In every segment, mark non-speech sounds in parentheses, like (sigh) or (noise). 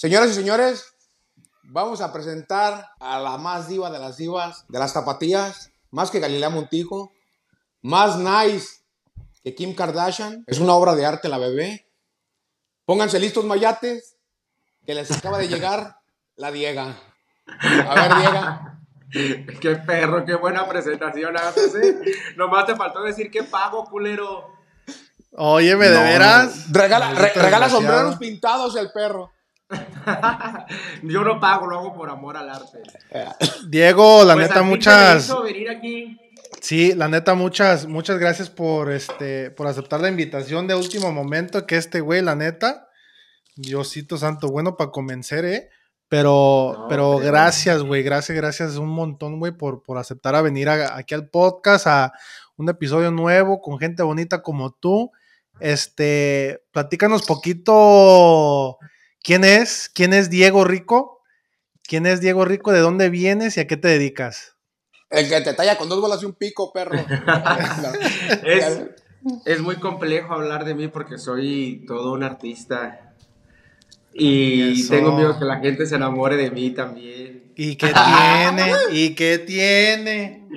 Señoras y señores, vamos a presentar a la más diva de las divas, de las zapatillas, más que Galilea Montijo, más nice que Kim Kardashian. Es una obra de arte la bebé. Pónganse listos, mayates, que les acaba de llegar la Diega. A ver, Diega. (laughs) Qué perro, qué buena presentación haces, ¿eh? Nomás te faltó decir que pago, culero. Óyeme, ¿de No, veras? Regala, re- regala sombreros pintados el perro. (laughs) Yo no pago, lo hago por amor al arte. Diego, la Pues, neta, muchas. venir aquí. Sí, la neta, muchas, muchas gracias por este, por aceptar la invitación de último momento. Que este güey, la neta, Diosito Santo, bueno para convencer, eh. Pero, No, pero hombre. gracias, güey, gracias, gracias un montón, güey, por, por aceptar a venir a- aquí al podcast, a un episodio nuevo con gente bonita como tú. Este, platícanos poquito quién es, quién es Diego Rico, quién es Diego Rico, de dónde vienes y a qué te dedicas. El que te talla con dos bolas y un pico, perro. (laughs) Es, es muy complejo hablar de mí porque soy todo un artista. Y Eso. tengo miedo que la gente se enamore de mí también. ¿Y qué tiene? (laughs) ¿Y qué tiene?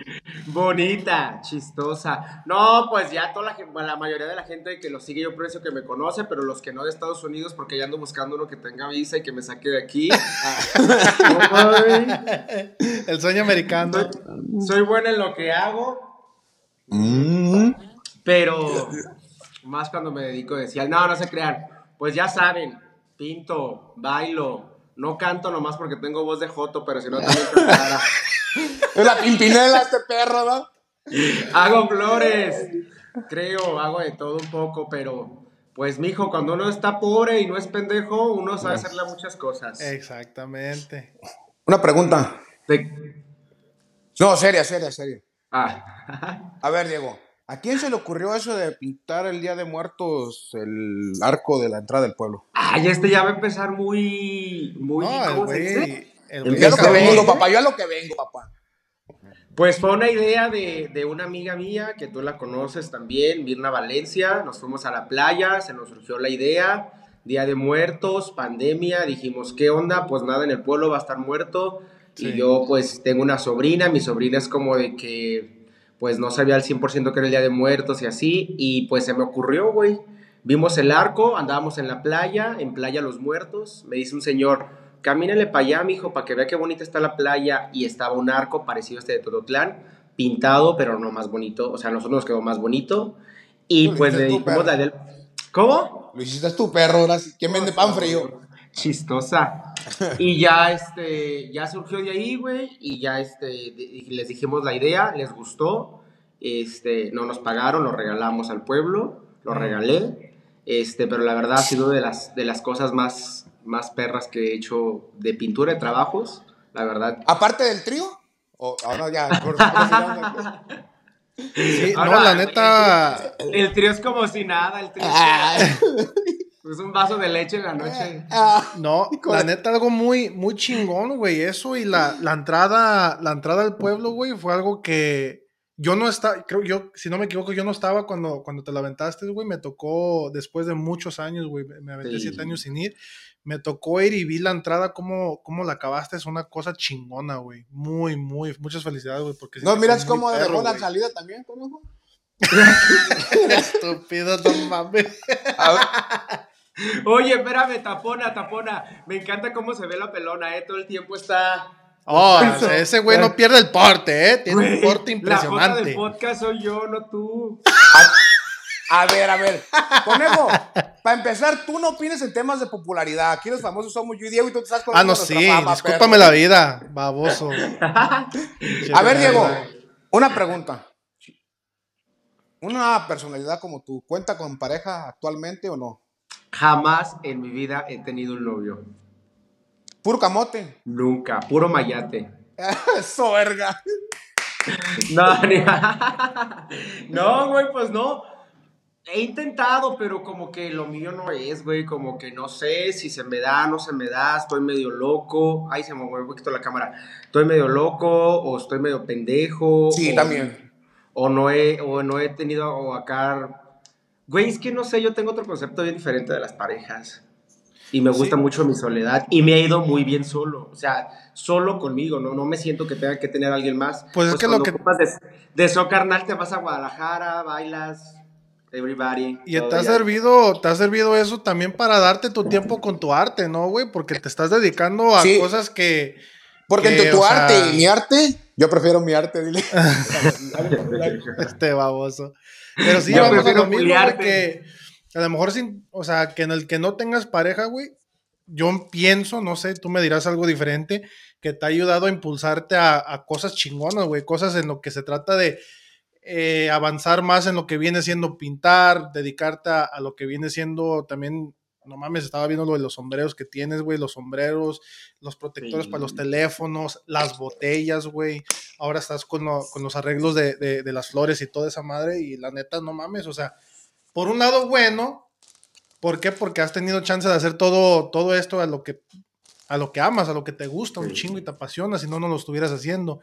Bonita, chistosa. No, pues ya toda la, la mayoría de la gente que lo sigue yo por eso que me conoce, pero los que no de Estados Unidos porque ya ando buscando uno que tenga visa y que me saque de aquí. (laughs) El sueño americano. soy, soy buena en lo que hago, Mm. pero más cuando me dedico a decir, no, no se crean. Pues ya saben, pinto, bailo, no canto nomás porque tengo voz de joto, pero si no (laughs) también cantara. Es la pimpinela este perro, ¿no? Hago flores, creo, hago de todo un poco, pero pues mijo, cuando uno está pobre y no es pendejo, uno sabe hacerle muchas cosas. Exactamente. Una pregunta. No, seria, seria, seria. Ah. A ver, Diego, ¿a quién se le ocurrió eso de pintar el Día de Muertos el arco de la entrada del pueblo? Ay, este ya va a empezar muy, muy, No, el Yo a lo que vengo, papá, yo a lo que vengo, papá. Pues fue una idea de, de una amiga mía que tú la conoces también, Mirna Valencia. Nos fuimos a la playa, se nos surgió la idea. Día de muertos, pandemia. Dijimos, ¿qué onda? Pues nada, en el pueblo va a estar muerto. Sí. Y yo, pues, tengo una sobrina. Mi sobrina es como de que, pues, no sabía al 100% que era el Día de Muertos y así. Y pues se me ocurrió, güey. Vimos el arco, andábamos en la playa, en Playa Los Muertos. Me dice un señor, camínale para allá, mijo, para que vea qué bonita está la playa. Y estaba un arco parecido a este de Tototlán, pintado, pero no más bonito. O sea, a nosotros nos quedó más bonito. Y pues le dijimos del... ¿Cómo? Lo hiciste tú, perro. ¿Quién vende pan frío? Chistosa. Y ya, este, ya surgió de ahí, güey, y ya, este, les dijimos la idea, les gustó, este, no nos pagaron, lo regalamos al pueblo, lo regalé, este, pero la verdad ha sido de las, de las cosas más, más perras que he hecho de pintura de trabajos, la verdad. Aparte del trío. O ahora ya. por- por- Sí, Ahora, no, la neta. El trío es como si nada, el trío Ah, (laughs) es un vaso de leche en la noche. (laughs) ah. No, la neta, algo muy, muy chingón, güey. Eso y la, la entrada, la entrada al pueblo, güey, fue algo que yo no estaba, creo yo, si no me equivoco, yo no estaba cuando, cuando te la aventaste, güey. Me tocó después de muchos años, güey. Me aventé Sí. siete años sin ir. Me tocó ir y vi la entrada, cómo, cómo la acabaste. Es una cosa chingona, güey. Muy, muy, muchas felicidades, güey. Porque No, miras cómo dejó la salida también, conejo. (laughs) Estúpido, no mames. (laughs) Oye, espérame, tapona, tapona. Me encanta cómo se ve la pelona, eh. Todo el tiempo está. Oh, ese güey no pierde el porte, ¿eh? Tiene un porte La foto impresionante. del podcast soy yo, no tú. a ver, a ver. Conejo, para empezar, tú no opines en temas de popularidad. Aquí los famosos somos yo y Diego y tú te estás Ah, colgando no, sí, fama, discúlpame perro. la vida, baboso. A ver, Diego, una pregunta. Una personalidad como tú, ¿cuenta con pareja actualmente o no? Jamás en mi vida he tenido un novio. Puro camote. Nunca. Puro mayate. (laughs) Eso, verga. (laughs) No, ni- (laughs) no, güey, pues no. He intentado, pero como que lo mío no es, güey. Como que no sé si se me da, no se me da. Estoy medio loco. Ay, se me mueve un poquito la cámara. Estoy medio loco o estoy medio pendejo. Sí, o- también. O no he, o no he tenido o acá. Güey, es que no sé, yo tengo otro concepto bien diferente de las parejas. Y me gusta mucho mi soledad. Y me ha ido muy bien solo. O sea, solo conmigo, ¿no? No me siento que tenga que tener a alguien más. Pues es que lo que- ocupas De, de eso, carnal, te vas a Guadalajara, bailas, everybody. Y te ha ya. servido, te ha servido eso también para darte tu tiempo con tu arte, ¿no, güey? Porque te estás dedicando a Sí. cosas que. Porque que, entre tu sea, arte y mi arte, yo prefiero mi arte, dile. (laughs) Este baboso. Pero sí, Yo vamos a prefiero lo mismo, que a lo mejor sin, o sea, que en el que no tengas pareja, güey, yo pienso, no sé, tú me dirás algo diferente, que te ha ayudado a impulsarte a, a cosas chingonas, güey, cosas en lo que se trata de eh, avanzar más en lo que viene siendo pintar, dedicarte a, a lo que viene siendo también, no mames, estaba viendo lo de los sombreros que tienes, güey, los sombreros, los protectores Sí. para los teléfonos, las botellas, güey, ahora estás con, lo- con los arreglos de, de- de las flores y toda esa madre, y la neta, no mames, o sea, por un lado, bueno, ¿por qué? Porque has tenido chance de hacer todo, todo esto a lo que a lo que amas, a lo que te gusta un chingo y te apasiona, si no, no lo estuvieras haciendo.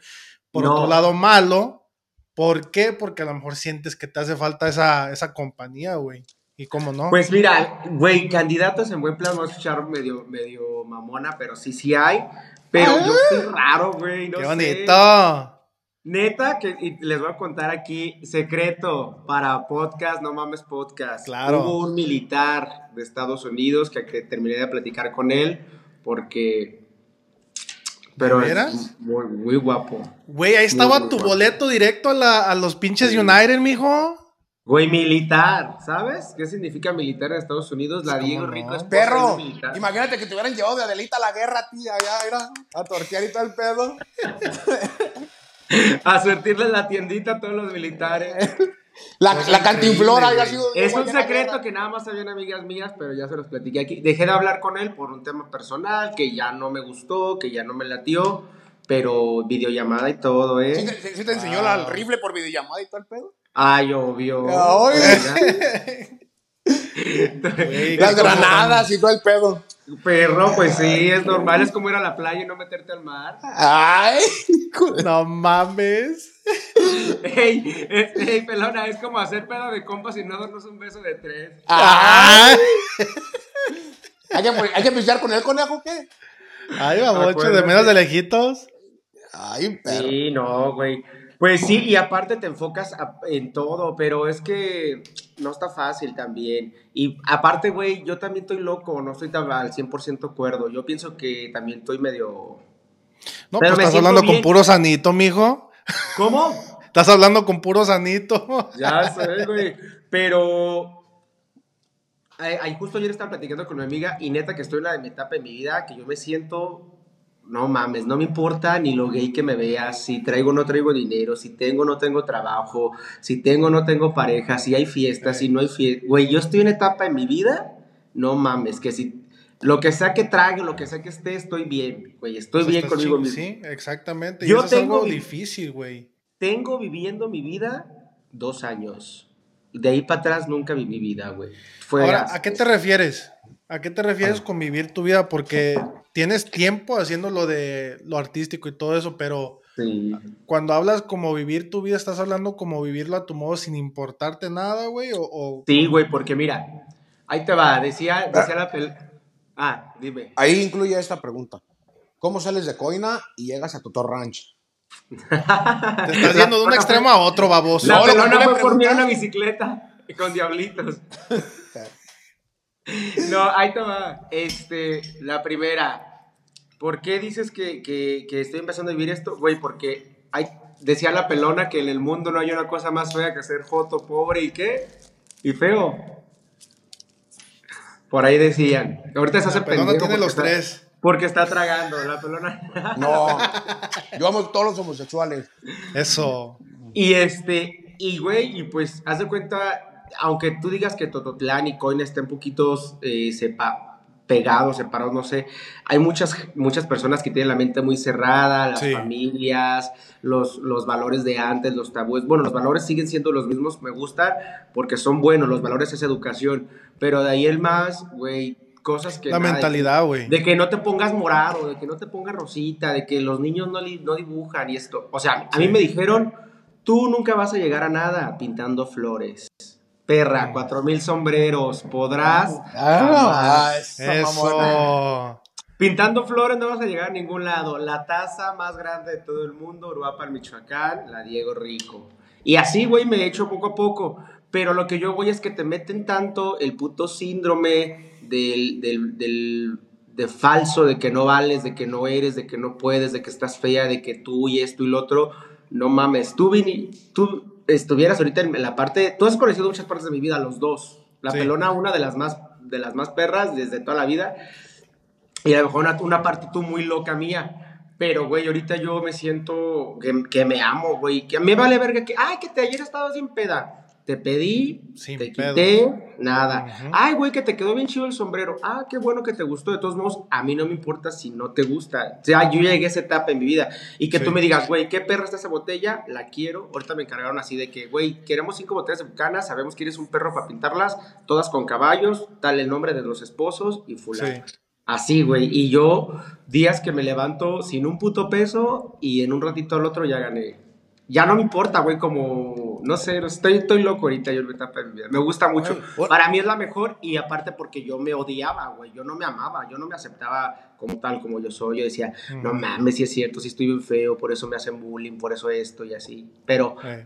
Por No. otro lado, malo, ¿por qué? Porque a lo mejor sientes que te hace falta esa, esa compañía, güey. ¿Y cómo no? Pues mira, güey, candidatos en buen plan, voy a escuchar medio, medio mamona, pero sí, sí hay. Pero yo soy raro, güey. No ¡Qué sé. bonito! Neta, que y les voy a contar aquí, secreto para podcast, no mames podcast. Claro. Hubo un militar de Estados Unidos que, que terminé de platicar con él porque... Pero ¿De es muy, muy guapo. Güey, ahí estaba muy tu boleto directo a, la- a los pinches United, mijo. Güey, militar, ¿sabes? ¿Qué significa militar en Estados Unidos? La ¿Cómo Diego no? Rico es Perro, militar. imagínate que te hubieran llevado de Adelita a la guerra, tía, allá, era a tortear y todo el pedo. (laughs) A surtirle la tiendita a todos los militares. La, la cantinflora güey. sido. Es un secreto guerra. que nada más sabían amigas mías, pero ya se los platiqué aquí. Dejé de hablar con él por un tema personal, que ya no me gustó, que ya no me latió, pero videollamada y todo, ¿Sí ¿eh? te, sí te enseñó Ah. el rifle por videollamada y todo el pedo? Ay, obvio. Ay. Güey, (laughs) Las granadas y todo el pedo. Perro, pues sí, es normal, es como ir a la playa y no meterte al mar. Ay, No mames. Ey, es- ey, pelona, es como hacer pedo de compas y no darnos un beso de tres. Ay. (laughs) ¿Hay que, hay que pistear con el conejo qué? Ay, babocho, de menos de lejitos. Ay, perro. Sí, no, güey. Pues sí, y aparte te enfocas a- en todo, pero es que no está fácil también. Y aparte, güey, yo también estoy loco, no estoy tan al 100% cuerdo. Yo pienso que también estoy medio... No, Pero pues me estás hablando con puro sanito, mijo. ¿Cómo? Estás hablando con puro sanito. Ya sé, güey. Pero... Ay, ay, justo ayer estaba platicando con mi amiga y neta que estoy en la de mi etapa de mi vida que yo me siento... No mames, no me importa ni lo gay que me veas, si traigo o no traigo dinero, si tengo o no tengo trabajo, si tengo o no tengo pareja, si hay fiestas, si no hay fiestas. Güey, yo estoy en etapa de mi vida, no mames, que si lo que sea que trague, lo que sea que esté, estoy bien, güey, estoy bien conmigo mismo. Sí, exactamente. Yo y eso es tengo algo mi- difícil, güey. Tengo viviendo mi vida dos años. De ahí para atrás nunca viví vida, güey. Ahora. ¿a qué te refieres? ¿A qué te refieres con vivir tu vida? Porque tienes tiempo haciendo lo de lo artístico y todo eso, pero Sí. cuando hablas como vivir tu vida, ¿estás hablando como vivirlo a tu modo sin importarte nada, güey? O, o- Sí, güey, porque mira, ahí te va, decía, decía la pel... Ah, dime. Ahí incluye esta pregunta. ¿Cómo sales de Coina y llegas a Tutor Ranch? (laughs) te estás yendo de un extremo a otro, baboso. La No, pelona tú le fue por mí una bicicleta con diablitos. (laughs) No, ahí te va. Este, la primera. ¿Por qué dices que, que- que estoy empezando a vivir esto? Güey, porque hay, decía la pelona que en el mundo no hay una cosa más fea que ser joto, pobre y qué? Y feo. Por ahí decían. Ahorita se hace La pelona pendejo tiene los está- tres. Porque está tragando, la pelona. No. (laughs) Yo amo a todos los homosexuales. Eso. Y este, y güey, y pues, haz de cuenta, aunque tú digas que Tototlán y Coina estén poquitos eh, sepa, pegados, separados, no sé, hay muchas, muchas personas que tienen la mente muy cerrada, las Sí. familias, los, los valores de antes, los tabúes. Bueno, los valores siguen siendo los mismos, me gustan porque son buenos, los valores es educación, pero de ahí el más, güey, cosas que... La nada, mentalidad, güey. de que no te pongas morado, de que no te pongas rosita, de que los niños no, li- no dibujan y esto. O sea, a mí me dijeron, tú nunca vas a llegar a nada pintando flores. Perra, cuatro mil sombreros, podrás. Ah, mamona. Eso. Pintando flores no vas a llegar a ningún lado. La taza más grande de todo el mundo, Uruapan, Michoacán, la Diego Rico. Y así, güey, me he hecho poco a poco. Pero lo que yo voy es que te meten tanto el puto síndrome del, del, del- de falso, de que no vales, de que no eres, de que no puedes, de que estás fea, de que tú y esto y lo otro. No mames, tú, vini- tú estuvieras ahorita en la parte, tú has conocido muchas partes de mi vida, los dos. La Sí. pelona, una de las más, de las más perras desde toda la vida. Y a lo mejor una, una parte tú muy loca mía. Pero, güey, ahorita yo me siento que, que me amo, güey. Que me vale verga que, ay, que te ayer estabas sin peda. Te pedí, Sin te pedos. quité, nada. Ay, güey, que te quedó bien chido el sombrero. Ah, qué bueno que te gustó. De todos modos, a mí no me importa si no te gusta. O sea, yo llegué a esa etapa en mi vida. Y que Sí. tú me digas, güey, ¿qué perra está esa botella? La quiero. Ahorita me encargaron así de que, güey, queremos cinco botellas de bucanas. Sabemos que eres un perro para pintarlas. Todas con caballos. Tal el nombre de los esposos y fulano. Sí. Así, güey. Y yo, días que me levanto sin un puto peso y en un ratito al otro ya gané. Ya no me importa, güey, como, no sé, estoy, estoy loco ahorita yo. Me gusta mucho. Para mí es la mejor y aparte porque yo me odiaba, güey. Yo no me amaba, yo no me aceptaba como tal, como yo soy. Yo decía, no mames, si es cierto, si estoy bien feo, por eso me hacen bullying, por eso esto y así. Pero, Eh,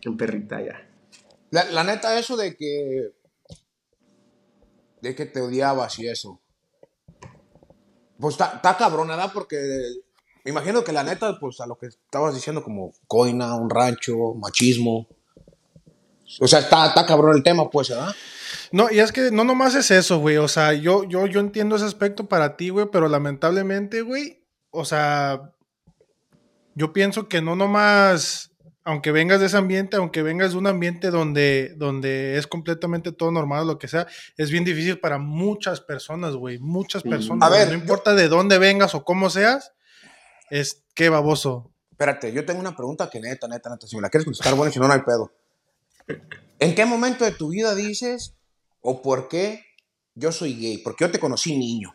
en perrita ya. La, la neta, eso de que. de que te odiabas y eso. Pues está está cabrón, ¿verdad? Porque me imagino que la neta, pues a lo que estabas diciendo, como coina, un rancho, machismo. O sea, está, está cabrón el tema, pues, ¿verdad? No, y es que no nomás es eso, güey. O sea, yo, yo, yo entiendo ese aspecto para ti, güey, pero lamentablemente, güey, o sea, yo pienso que no nomás, aunque vengas de ese ambiente, aunque vengas de un ambiente donde, donde es completamente todo normal, lo que sea, es bien difícil para muchas personas, güey. Muchas Mm. personas. A ver, no yo- importa de dónde vengas o cómo seas, es que baboso. Espérate, yo tengo una pregunta que neta, neta, neta. Si me la quieres contestar, bueno, si no, no hay pedo. ¿En qué momento de tu vida dices o por qué yo soy gay? Porque yo te conocí niño.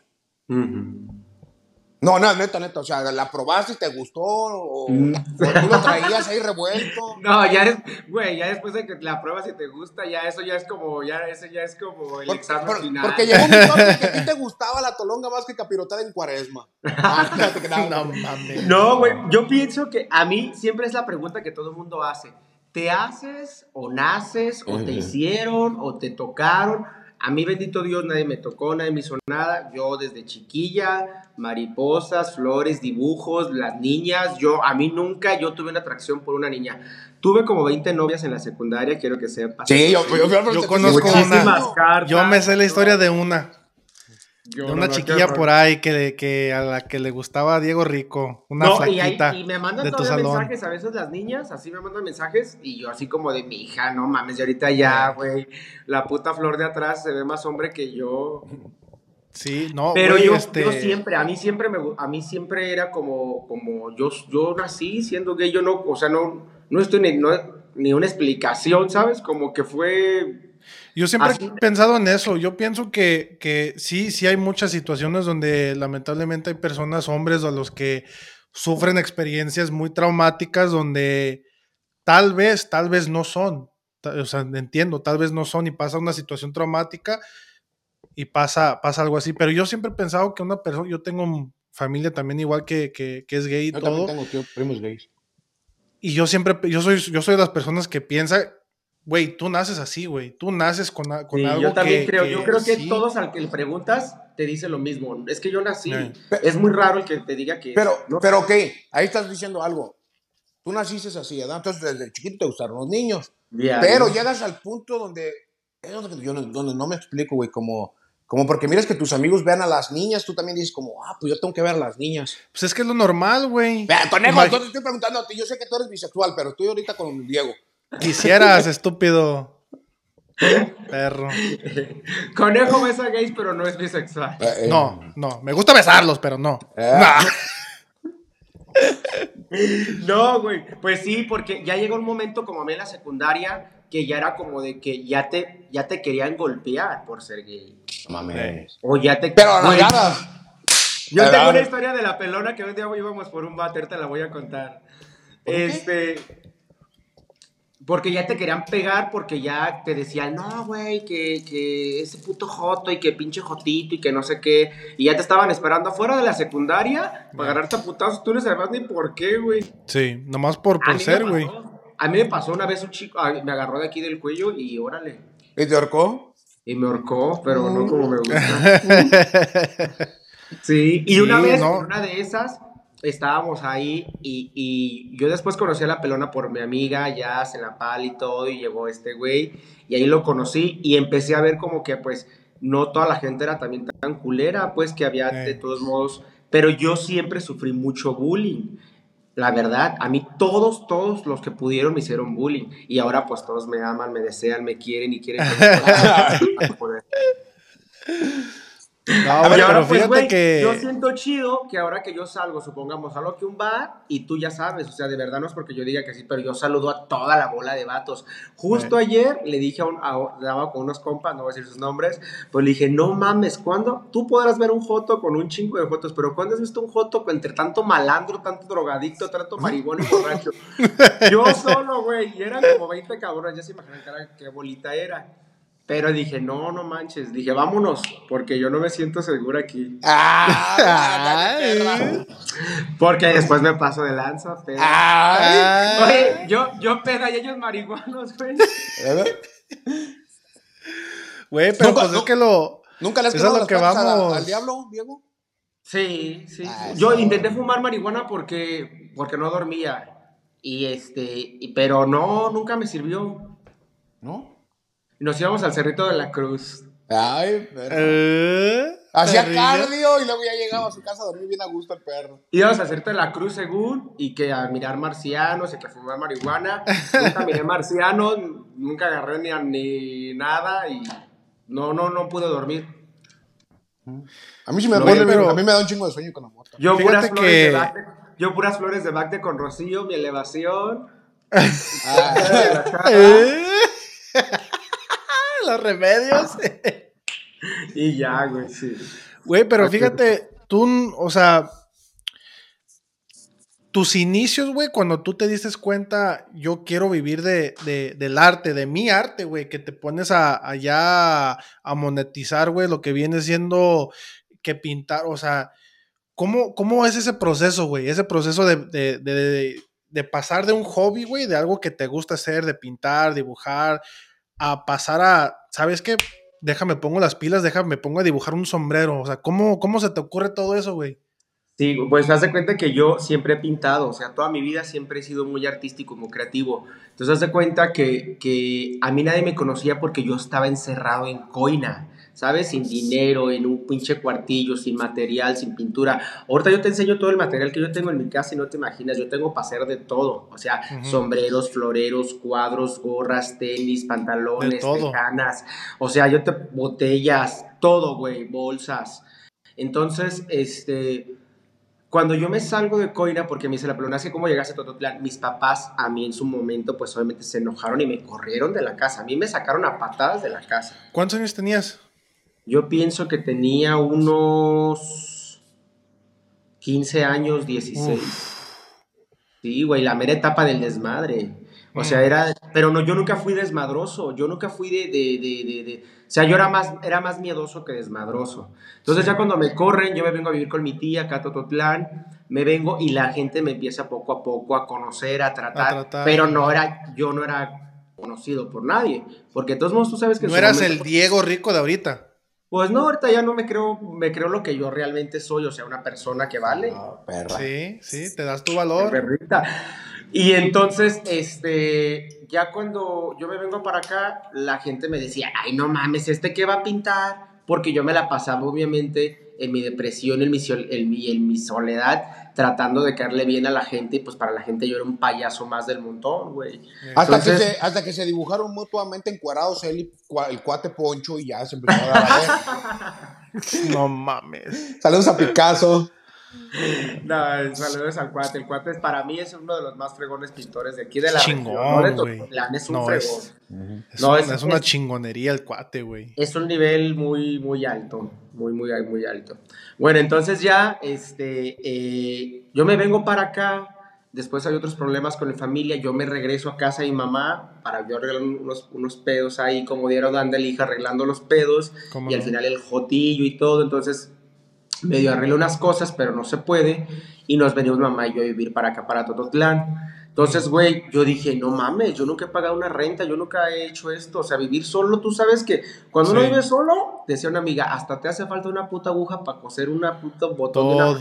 No, no, neta, neta. O sea, ¿la probaste y te gustó? ¿O, Mm. o tú lo traías ahí revuelto? (laughs) No, ya es, güey, ya después de que la pruebas y te gusta, ya eso ya es como, ya eso ya es como el examen por- final. porque llegó un (laughs) momento en que a ti te gustaba la tolonga más que capirotada en cuaresma. Ah. (laughs) No mames. No, güey, yo pienso que a mí siempre es la pregunta que todo el mundo hace. ¿Te haces o naces o te hicieron o te tocaron? A mí, bendito Dios, nadie me tocó, nadie me hizo nada. Yo desde chiquilla, mariposas, flores, dibujos, las niñas. Yo, a mí nunca yo tuve una atracción por una niña. Tuve como 20 novias en la secundaria, quiero que sepas. Sí, yo, yo, yo, Yo conozco una. cartas. Yo me sé la historia de una. Yo De no, una no, chiquilla por ahí que, que a la que le gustaba a Diego Rico, una No, y, flaquita y me mandan de tu salón. mensajes a veces las niñas, así me mandan mensajes y yo así como de mi hija, no mames, y ahorita ya, güey, la puta flor de atrás se ve más hombre que yo. Sí, no, Pero yo, este, yo siempre, a mí siempre me, a mí siempre era como, como yo, yo nací siendo gay, yo no, o sea, no, no estoy ni, no- ni una explicación, ¿sabes? Como que fue, Yo siempre así- he pensado en eso. Yo pienso que, que sí, sí hay muchas situaciones donde lamentablemente hay personas, hombres, a los que sufren experiencias muy traumáticas donde tal vez, tal vez no son. O sea, entiendo, tal vez no son y pasa una situación traumática y pasa, pasa algo así. Pero yo siempre he pensado que una persona, yo tengo familia también igual que, que, que es gay y Yo todo. también tengo tío, primos gays. Y yo siempre, yo soy, yo soy de las personas que piensa, güey, tú naces así, güey, tú naces con, con Sí, algo yo también que- creo, que yo creo que sí. todos al que le preguntas te dice lo mismo, es que yo nací, Sí. es muy raro el que te diga que... Pero, no pero ok, ahí estás diciendo algo. Tú naciste así, ¿verdad? Entonces desde chiquito te gustaron los niños. Ya, Pero ¿no? llegas al punto donde, es donde yo no, donde no me explico, güey, como, como porque miras que tus amigos vean a las niñas, tú también dices como, ah, pues yo tengo que ver a las niñas. Pues es que es lo normal, güey. Vea, conejo, Imag- yo te estoy preguntando a ti, yo sé que tú eres bisexual, pero estoy ahorita con Diego. Quisieras, estúpido. Perro. Conejo besa gays, pero no es bisexual. Eh, eh, No, no. Me gusta besarlos, pero no. Eh. Nah. No, güey. Pues sí, porque ya llegó un momento como a mí en la secundaria que ya era como de que ya te, ya te querían golpear por ser gay. No mames. O ya te... Pero no, nada. Yo tengo una historia de la pelona que un día íbamos por un váter, te la voy a contar. Este. Porque ya te querían pegar, porque ya te decían, no, güey, que, que ese puto joto y que pinche jotito y que no sé qué. Y ya te estaban esperando afuera de la secundaria para agarrarte a putazos. Tú no sabes ni por qué, güey. Sí, nomás por, por ser, güey. A mí me pasó una vez un chico, me agarró de aquí del cuello y órale. ¿Y te ahorcó? Y me ahorcó, pero Mm. no como me gusta. (laughs) Sí, y una vez, no. en una de esas, estábamos ahí y, y yo después conocí a la pelona por mi amiga, ya se la pal y todo, y llegó este güey, y ahí lo conocí y empecé a ver como que pues no toda la gente era también tan culera, pues que había de todos modos, pero yo siempre sufrí mucho bullying. La verdad, a mí todos, todos los que pudieron me hicieron bullying. Y ahora pues todos me aman, me desean, me quieren y quieren que (laughs) No, ahora, pero pues, fíjate güey, que. yo siento chido que ahora que yo salgo, supongamos, salgo aquí a un bar y tú ya sabes, o sea, de verdad no es porque yo diga que sí, pero yo saludo a toda la bola de vatos. Justo ayer le dije a un, a, daba con unos compas, no voy a decir sus nombres, pues le dije, no mames, ¿cuándo? Tú podrás ver un joto con un chingo de jotos, pero ¿cuándo has visto un joto entre tanto malandro, tanto drogadicto, tanto marihuana y borracho? (laughs) yo solo, güey, y eran como 20 cabrones, ya se imaginan que era- qué bolita era. Pero dije, no, no manches. Dije, vámonos, porque yo no me siento segura aquí. ¡Ah! Porque después me paso de lanza, pero... ¡Ay! Oye, yo, yo pega y ellos marihuanos, güey. Güey, pero Nunca- pues es no- que lo. ¿Nunca le has Eso es quemado lo las que patas a- vamos. al diablo, Diego? Sí, sí. Ah, yo intenté fumar marihuana porque, porque no dormía. Y este, pero no, nunca me sirvió. ¿No? Nos íbamos al Cerrito de la Cruz. Ay, perra. Eh, Hacía cardio y luego ya llegaba a su casa a dormir bien a gusto el perro. Íbamos al Cerrito de la Cruz según, y que a mirar marcianos y que a fumar marihuana. nunca miré (laughs) marcianos, nunca agarré ni, ni nada y no, no, no pude dormir. A mí sí me pero- a mí me da un chingo de sueño con la moto. Yo puras, flores que- de Bacte, yo puras flores de Bacte con Rocío, mi elevación. (laughs) Ah, (laughs) remedios. (laughs) y ya, güey, sí. Güey, pero fíjate, tú, o sea, tus inicios, güey, cuando tú te diste cuenta, yo quiero vivir de, de- del arte, de mi arte, güey, que te pones a, allá a monetizar, güey, lo que viene siendo que pintar, o sea, ¿cómo, cómo es ese proceso, güey? Ese proceso de- de- de pasar de un hobby, güey, de algo que te gusta hacer, de pintar, dibujar, a pasar a, ¿sabes qué? Déjame pongo las pilas, déjame pongo a dibujar un sombrero. O sea, ¿cómo, cómo se te ocurre todo eso, güey? Sí, pues haz de cuenta que yo siempre he pintado, o sea, toda mi vida siempre he sido muy artístico, muy creativo. Entonces haz de cuenta que, que a mí nadie me conocía porque yo estaba encerrado en coina, ¿sabes? Sin dinero, en un pinche cuartillo, sin material, sin pintura. Ahorita yo te enseño todo el material que yo tengo en mi casa y no te imaginas, yo tengo para hacer de todo, o sea, sombreros, floreros, cuadros, gorras, tenis, pantalones, tejanas, o sea, yo te botellas, todo, güey, bolsas. Entonces, este, cuando yo me salgo de Coina, porque me dice la pelona, es que cómo llegaste a Tototlán, mis papás a mí en su momento, pues obviamente se enojaron y me corrieron de la casa. A mí me sacaron a patadas de la casa. ¿Cuántos años tenías? Yo pienso que tenía unos 15 años, 16. Sí, güey, la mera etapa del desmadre. O sea, era, pero no, yo nunca fui desmadroso, yo nunca fui de, de, de, de, de- o sea, yo era más, era más miedoso que desmadroso. Entonces ya cuando me corren, yo me vengo a vivir con mi tía acá a Tototlán, me vengo y la gente me empieza poco a poco a conocer, a tratar, A tratar. pero no era, yo no era conocido por nadie, porque de todos modos tú sabes que No eras momento- el Diego rico de ahorita. Pues no, ahorita ya no me creo, me creo lo que yo realmente soy, o sea, una persona que vale. Ah, perra. Sí, sí, te das tu valor. Perrita. Y entonces, este, ya cuando yo me vengo para acá, la gente me decía, ay, no mames, ¿este qué va a pintar? Porque yo me la pasaba, obviamente, en mi depresión, en mi, sol- en mi, en mi soledad, tratando de caerle bien a la gente, y pues para la gente yo era un payaso más del montón, güey. Hasta, Entonces- que se, hasta que se dibujaron mutuamente encuadrados él y cua- el cuate Poncho y ya se empezó a dar. (laughs) No mames. Saludos a Picasso. (laughs) No, saludos al cuate. El cuate es, para mí es uno de los más fregones pintores de aquí de la Chingón, región. No es un No, fregón. es- Es, No, un- es- es una chingonería el cuate, güey. es un nivel muy, muy alto, muy, muy, muy alto. Bueno, entonces ya, este, eh, yo me vengo para acá Después hay otros problemas con mi familia. Yo me regreso a casa de mi mamá para yo arreglar unos, unos pedos ahí, como dieron anda el hija arreglando los pedos. ¿Cómo Y al final el jotillo y todo. Entonces, medio arreglé unas cosas, pero no se puede. Y nos venimos mamá y yo a vivir para acá, para Tototlán. Entonces, güey, yo dije, no mames, yo nunca he pagado una renta, yo nunca he hecho esto. O sea, vivir solo, tú sabes que cuando uno vive solo, decía una amiga, hasta te hace falta una puta aguja para coser una puta botón de una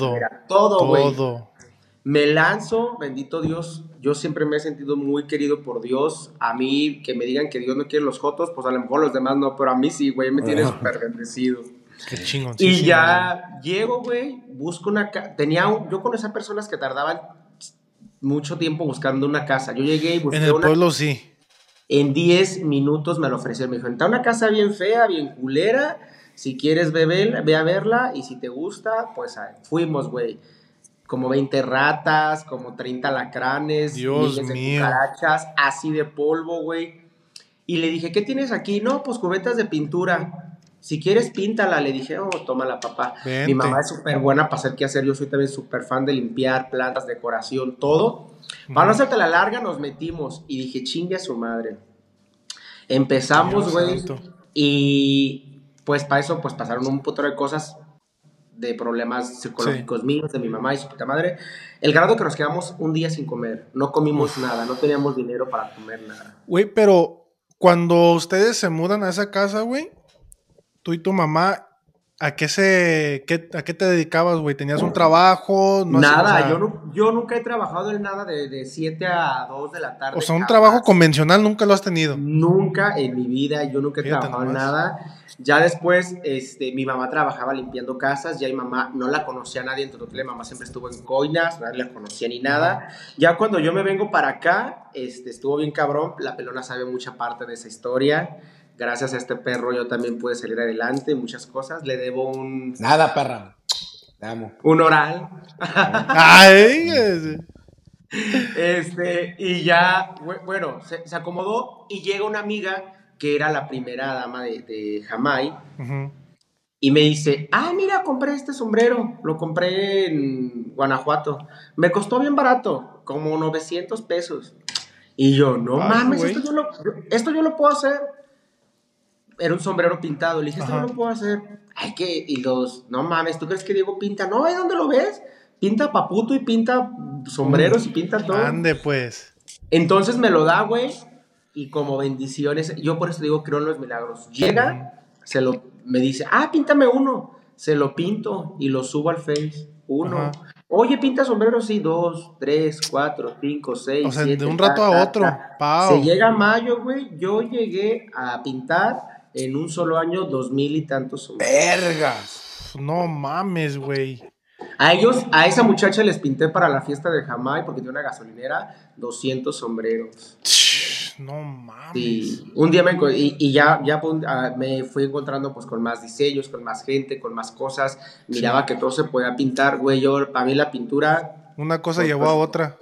Todo. Todo, güey. Todo. Me lanzo, bendito Dios. Yo siempre me he sentido muy querido por Dios. A mí, que me digan que Dios no quiere los jotos, pues a lo mejor los demás no, pero a mí sí, güey, me tiene súper bendecido. Qué chingón. Y ya llego, güey, busco una casa. Tenía un- yo conocí a personas que tardaban mucho tiempo buscando una casa. Yo llegué y busqué En el una. pueblo sí. En 10 minutos me lo ofrecieron. Me dijo, está una casa bien fea, bien culera. Si quieres, ve, ve- a verla. Y si te gusta, pues ahí. fuimos, güey. Como 20 ratas, como 30 lacranes. Dios miles de mío. cucarachas, así de polvo, güey. Y le dije, ¿qué tienes aquí? No, pues cubetas de pintura. Si quieres, píntala. Le dije, oh, tómala, papá. Vente. Mi mamá es súper buena para hacer qué hacer. Yo soy también súper fan de limpiar plantas, decoración, todo. Para no hacerte la larga, nos metimos. Y dije, chingue a su madre. Empezamos, güey. Y pues para eso, pues pasaron un putero de cosas. De problemas psicológicos míos, de mi mamá y su puta madre. El grado que nos quedamos un día sin comer. No comimos nada, no teníamos dinero para comer nada. Güey, pero cuando ustedes se mudan a esa casa, güey, tú y tu mamá, ¿a qué se qué- a qué te dedicabas, güey? ¿Tenías un trabajo? No nada, yo, no, yo nunca he trabajado en nada de 7 a 2 de la tarde. O sea, un trabajo convencional nunca lo has tenido. Nunca en mi vida, yo nunca he Fíjate trabajado en nada. Ya después, este, mi mamá trabajaba limpiando casas, ya mi mamá no la conocía a nadie en Tototlán, mi mamá siempre estuvo en Coinas, nadie la conocía ni nada. Ya cuando yo me vengo para acá, este, estuvo bien cabrón, la pelona sabe mucha parte de esa historia. Gracias a este perro yo también pude salir adelante, muchas cosas. Le debo un, Nada, perra. Te amo. un oral. Ay, (laughs) es- Este, y ya, bu- bueno, se, se acomodó y llega una amiga que era la primera dama de, de Jamai y me dice, ah, mira, compré este sombrero, lo compré en Guanajuato, me costó bien barato, como 900 pesos. Y yo, no Ay, mames, esto yo, lo, esto yo lo puedo hacer. Era un sombrero pintado, le dije, esto yo lo puedo hacer. Ay, que, y los, no mames, ¿tú crees que Diego pinta? No, ¿ahí dónde lo ves? Pinta paputo y pinta sombreros y pinta todo. Ande, pues. Entonces me lo da, güey, y como bendiciones, yo por eso digo, creo en los milagros. Llega, se lo, me dice, ah, píntame uno. Se lo pinto y lo subo al Face. Uno. Ajá. Oye, pinta sombreros, sí, dos, tres, cuatro, cinco, seis, O sea, siete, de un ta, rato a otro. Pau. Se llega mayo, güey, yo llegué a pintar en un solo año dos mil y tantos sombreros. Vergas. No mames, güey. A ellos, a esa muchacha les pinté para la fiesta de Jamai, porque tiene una gasolinera, 200 sombreros. No mames. Sí, un día me, y, y ya, ya ah, me fui encontrando pues con más diseños, con más gente, con más cosas. Miraba que todo se podía pintar, güey. Yo, para mí la pintura, Una cosa llevó a otra.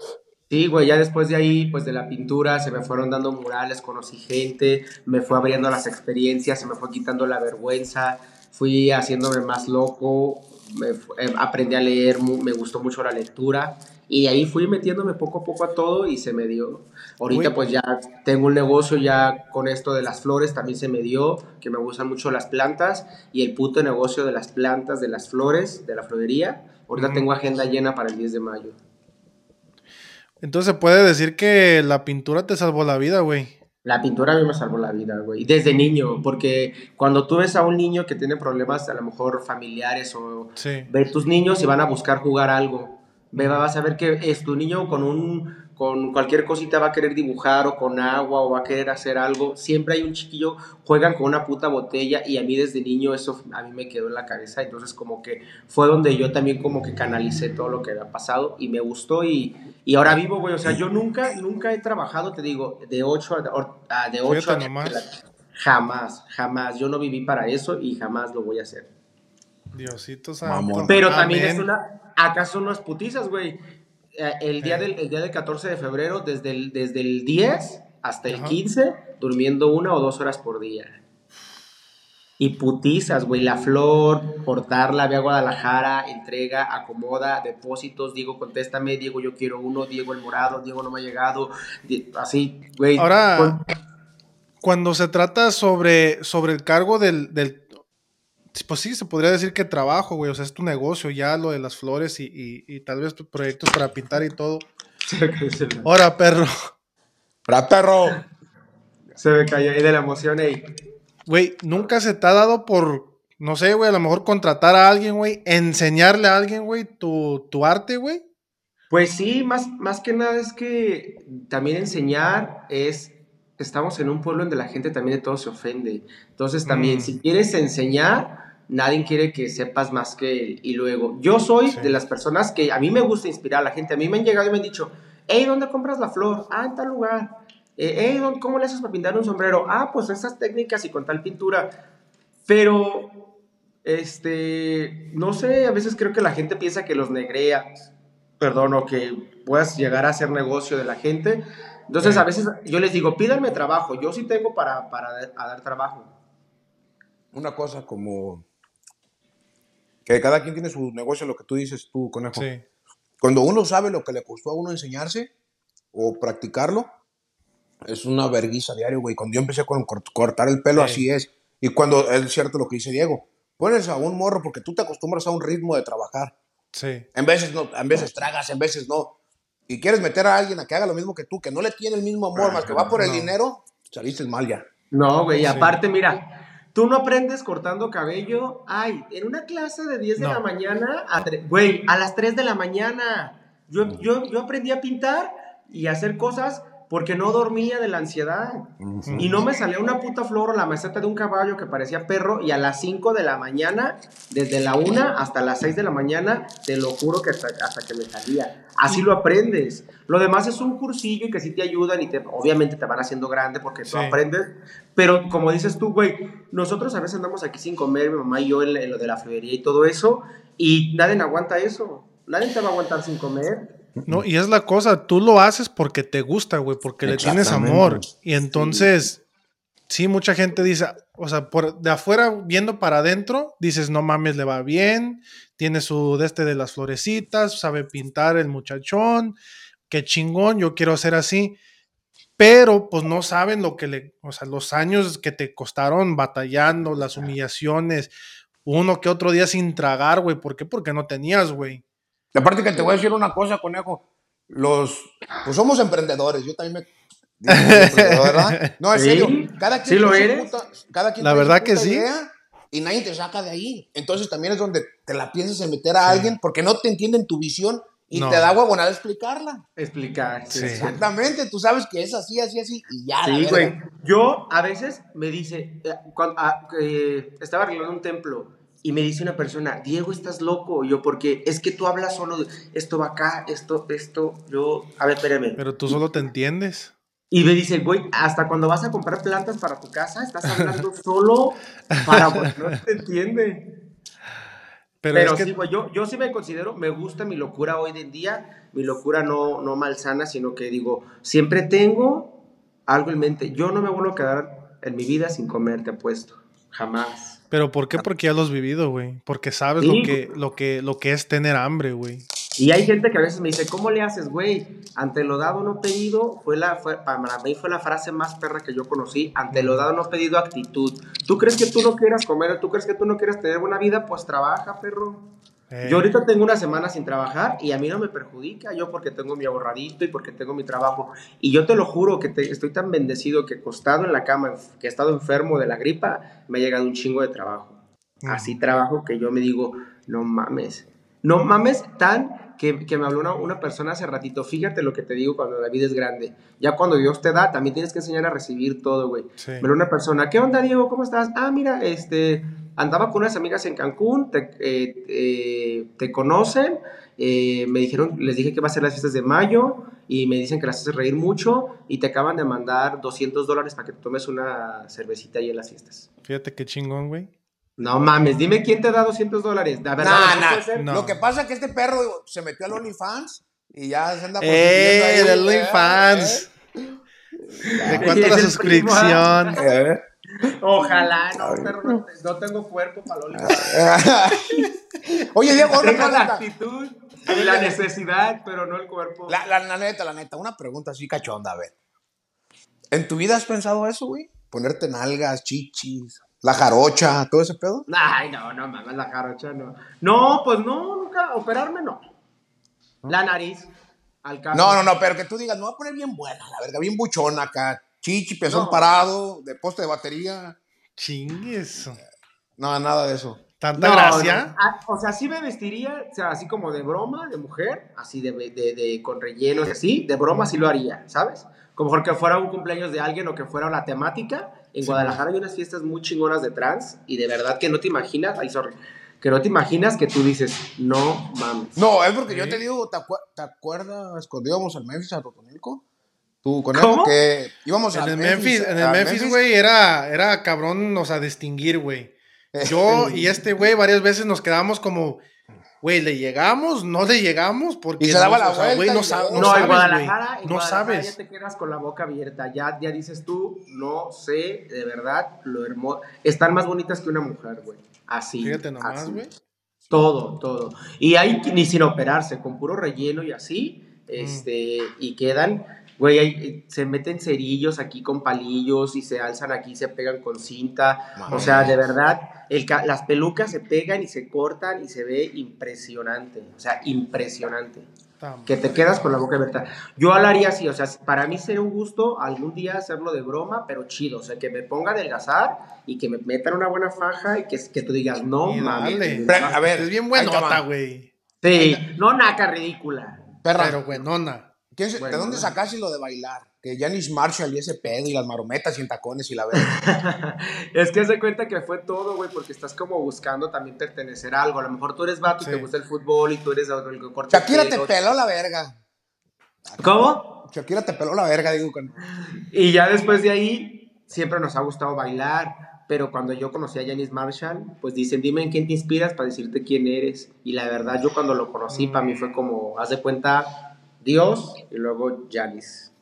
Sí, güey. Ya después de ahí, pues de la pintura, se me fueron dando murales, conocí gente, me fue abriendo las experiencias, se me fue quitando la vergüenza, fui haciéndome más loco, me eh, aprendí a leer, me gustó mucho la lectura. Y de ahí fui metiéndome poco a poco a todo y se me dio. Ahorita pues ya tengo un negocio ya con esto de las flores, también se me dio, que me gustan mucho las plantas y el puto negocio de las plantas, de las flores, de la florería. Ahorita Ujú. tengo agenda llena para el 10 de mayo. Entonces se puede decir que la pintura te salvó la vida, güey. La pintura a mí me salvó la vida, güey. Desde niño, porque cuando tú ves a un niño que tiene problemas a lo mejor familiares o Sí. ve tus niños y van a buscar jugar algo. Vas a ver que es tu niño con un con cualquier cosita va a querer dibujar o con agua o va a querer hacer algo. Siempre hay un chiquillo, juegan con una puta botella y a mí desde niño eso a mí me quedó en la cabeza. Entonces como que fue donde yo también como que canalicé todo lo que había pasado y me gustó y, y ahora vivo, güey. O sea, yo nunca, nunca he trabajado, te digo, de 8 a, a- de 8 Fíjate a nomás. Jamás, jamás. Yo no viví para eso y jamás lo voy a hacer. Diosito santo. Pero también Amén. es una. Acá son unas putizas, güey. Eh, El día, Eh. del, el día del 14 de febrero, desde el, desde el 10 hasta el Ajá. 15, durmiendo una o dos horas por día. y putizas, güey. La flor, cortarla, ve a Guadalajara, entrega, acomoda, depósitos. Diego, contéstame. Diego, yo quiero uno. Diego, el morado. Diego, no me ha llegado. Así, güey. Ahora, Con- cuando se trata sobre, sobre el cargo del, del- Pues sí, se podría decir que trabajo, güey. O sea, es tu negocio ya, lo de las flores y, y- y tal vez tus proyectos para pintar y todo. Ahora, perro. ¡Para perro! Se me cayó ahí de la emoción, ey. Güey, nunca se te ha dado por, no sé, güey, a lo mejor contratar a alguien, güey, enseñarle a alguien, güey, tu, tu arte, güey. Pues sí, más, más que nada es que también enseñar es, estamos en un pueblo donde la gente también de todo se ofende. Entonces también, Mm. si quieres enseñar, nadie quiere que sepas más que él. Y luego, yo soy Sí. de las personas que a mí me gusta inspirar a la gente. A mí me han llegado y me han dicho, hey, ¿dónde compras la flor? Ah, en tal lugar. Eh, hey, ¿dónde- ¿cómo le haces para pintar un sombrero? Ah, pues esas técnicas y con tal pintura. Pero, este, no sé, a veces creo que la gente piensa que los negreas, perdón, o que puedas llegar a hacer negocio de la gente. Entonces, Sí. a veces yo les digo, pídanme trabajo, yo sí tengo para, para a dar trabajo. Una cosa como... Que cada quien tiene su negocio, lo que tú dices tú, conejo. Sí. Cuando uno sabe lo que le costó a uno enseñarse o practicarlo, es una verguiza diario, güey. Cuando yo empecé con cort- cortar el pelo, Sí. así es. Y cuando es cierto lo que dice Diego, pones a un morro porque tú te acostumbras a un ritmo de trabajar. Sí. En veces no, en veces tragas, en veces no. Y quieres meter a alguien a que haga lo mismo que tú, que no le tiene el mismo amor, más que va por el No. dinero, saliste mal ya. No, güey, y aparte, mira, tú no aprendes cortando cabello. Ay, en una clase de 10 de No. la mañana, a güey, a las 3 de la mañana. Yo, yo, yo aprendí a pintar y a hacer cosas porque no dormía de la ansiedad. Y no me salía una puta flor o la maceta de un caballo que parecía perro y a las 5 de la mañana, desde la 1 hasta las 6 de la mañana, te lo juro que hasta, hasta que me salía. Así lo aprendes. Lo demás es un cursillo y que sí te ayudan y te, obviamente te van haciendo grande porque tú Sí. aprendes. Pero como dices tú, güey, nosotros a veces andamos aquí sin comer, mi mamá y yo en, en lo de la florería y todo eso, y nadie aguanta eso. Nadie te va a aguantar sin comer. No, y es la cosa, tú lo haces porque te gusta, güey, porque le tienes amor. Y entonces, sí. mucha gente dice, o sea, por de afuera viendo para adentro, dices, no mames, le va bien, tiene su de este de las florecitas, sabe pintar el muchachón, qué chingón, yo quiero hacer así. Pero pues no saben lo que le, o sea, los años que te costaron batallando, las humillaciones, uno que otro día sin tragar, güey. ¿Por qué? Porque no tenías, güey. Y aparte que te voy a decir una cosa, conejo. Los, pues somos emprendedores. Yo también me. (laughs) ¿verdad? No, en Sí. serio. Cada quien ¿Sí lo eres? puta- cada quien La verdad que sí. y nadie te saca de ahí. Entonces también es donde te la piensas en meter a Sí. alguien porque no te entienden tu visión y No. te da huevonada explicarla. Explicar. Sí. Exactamente. Tú sabes que es así, así, así y ya. Sí, güey. Yo a veces me dice, eh, cuando, ah, eh, estaba arreglando un templo y me dice una persona, Diego, estás loco. Y yo, porque es que tú hablas solo de esto va acá, esto, esto. Yo, a ver, espérame. Pero tú solo te entiendes. Y me dice, güey, hasta cuando vas a comprar plantas para tu casa, estás hablando (laughs) solo para. No te entiende. Pero, Pero es que sí, güey, yo, yo sí me considero, me gusta mi locura hoy en día, mi locura no, no malsana, sino que digo, siempre tengo algo en mente. Yo no me vuelvo a quedar en mi vida sin comer, te apuesto. Jamás. Pero ¿por qué? Porque ya lo has vivido, güey. Porque sabes Sí. lo que, lo que, lo que es tener hambre, güey. Y hay gente que a veces me dice, ¿cómo le haces, güey? Ante lo dado no pedido, fue la, fue, para mí fue la frase más perra que yo conocí. Ante lo dado no pedido, actitud. ¿Tú crees que tú no quieras comer? ¿Tú crees que tú no quieras tener buena vida? Pues trabaja, perro. Eh, Yo ahorita tengo una semana sin trabajar y a mí no me perjudica, yo porque tengo mi ahorradito y porque tengo mi trabajo. Y yo te lo juro que te- estoy tan bendecido que acostado en la cama, que he estado enfermo de la gripa, me ha llegado un chingo de trabajo. Mm. Así trabajo que yo me digo, no mames. No mames tan que, que me habló una, una persona hace ratito, fíjate lo que te digo cuando la vida es grande. Ya cuando Dios te da, también tienes que enseñar a recibir todo, güey. Sí. Me habló una persona, ¿qué onda, Diego? ¿Cómo estás? Ah, mira, este, andaba con unas amigas en Cancún, te, eh, eh, te conocen, eh, me dijeron, les dije que va a ser las fiestas de mayo y me dicen que las haces reír mucho y te acaban de mandar 200 dólares para que te tomes una cervecita ahí en las fiestas. Fíjate qué chingón, güey. No mames, dime quién te da 200 dólares. La verdad, Nah, ¿no nah. puede ser? No. Lo que pasa es que este perro se metió al OnlyFans y ya se anda ¡Eh! El OnlyFans. ¿eh? ¿De cuánto (laughs) la suscripción? (laughs) Ojalá, no, pero no, no tengo cuerpo para lo (laughs) Oye, Diego, Tengo la actitud y la necesidad, pero no el cuerpo. La, la, la neta, la neta, una pregunta así cachonda, a ver. ¿En tu vida has pensado eso, güey? Ponerte nalgas, chichis, la jarocha, todo ese pedo. Ay, no, no mames, la jarocha no. No, pues no, nunca, operarme no. La nariz, al caso. No, no, no, pero que tú digas, me voy a poner bien buena, la verga, bien buchona acá. Chichi, pezón No. parado, de poste de batería. Chingues. No, nada de eso. Tanta No, gracia. no. Ah, o sea, sí me vestiría, o sea, así como de broma, de mujer, así de, de, de- con rellenos y así, de broma sí lo haría, ¿sabes? Como porque fuera un cumpleaños de alguien o que fuera la temática. En Guadalajara hay unas fiestas muy chingonas de trans y de verdad que no te imaginas, ay, sorry, que no te imaginas que tú dices, no mames. No, es porque yo Sí. te digo, ¿te, acuer- te acuerdas cuando íbamos al Memphis a Totonilco? Tú con ¿Cómo? que íbamos En al el Memphis, en el Memphis, güey, era, era cabrón, o sea, distinguir, güey. Yo (laughs) y este güey varias veces nos quedamos como, güey, ¿le llegamos? ¿No le llegamos? Porque Y se daba no, la o sea, güey, vuelta no, no No, sabes, en Guadalajara, en No Guadalajara sabes. ya te quedas con la boca abierta. Ya, ya dices tú, no sé, de verdad, lo hermoso. Están más bonitas que una mujer, güey. Así. Fíjate nomás, güey. Todo, todo. Y hay ni sin operarse, con puro relleno y así, este, y quedan, güey, hay- se meten cerillos aquí con palillos y se alzan aquí, se pegan con cinta. O sea, de verdad, el ca- las pelucas se pegan y se cortan y se ve impresionante. O sea, impresionante que te quedas con la boca abierta. Yo lo haría así, o sea, para mí sería un gusto algún día hacerlo de broma, pero chido, o sea, que me ponga a adelgazar y que me metan una buena faja y que, que tú digas, no Y mames. a ver, Es bien buenota, güey. Sí, no naca ridícula. Perra, Pero buenona. ¿Quién se- Bueno, ¿de dónde sacaste lo de bailar? Que Janis Marshall y ese pedo y las marometas y en tacones y la verga. (laughs) es que se cuenta que fue todo, güey, porque estás como buscando también pertenecer a algo. A lo mejor tú eres vato y te gusta el fútbol y tú eres el que corta Shakira te peló la verga. ¿Cómo? Shakira te peló la verga, digo. con- Y ya después de ahí, siempre nos ha gustado bailar. Pero cuando yo conocí a Janis Marshall, pues dicen, dime en quién te inspiras para decirte quién eres. Y la verdad, yo cuando lo conocí, para mí fue como, haz de cuenta, Dios y luego Janis.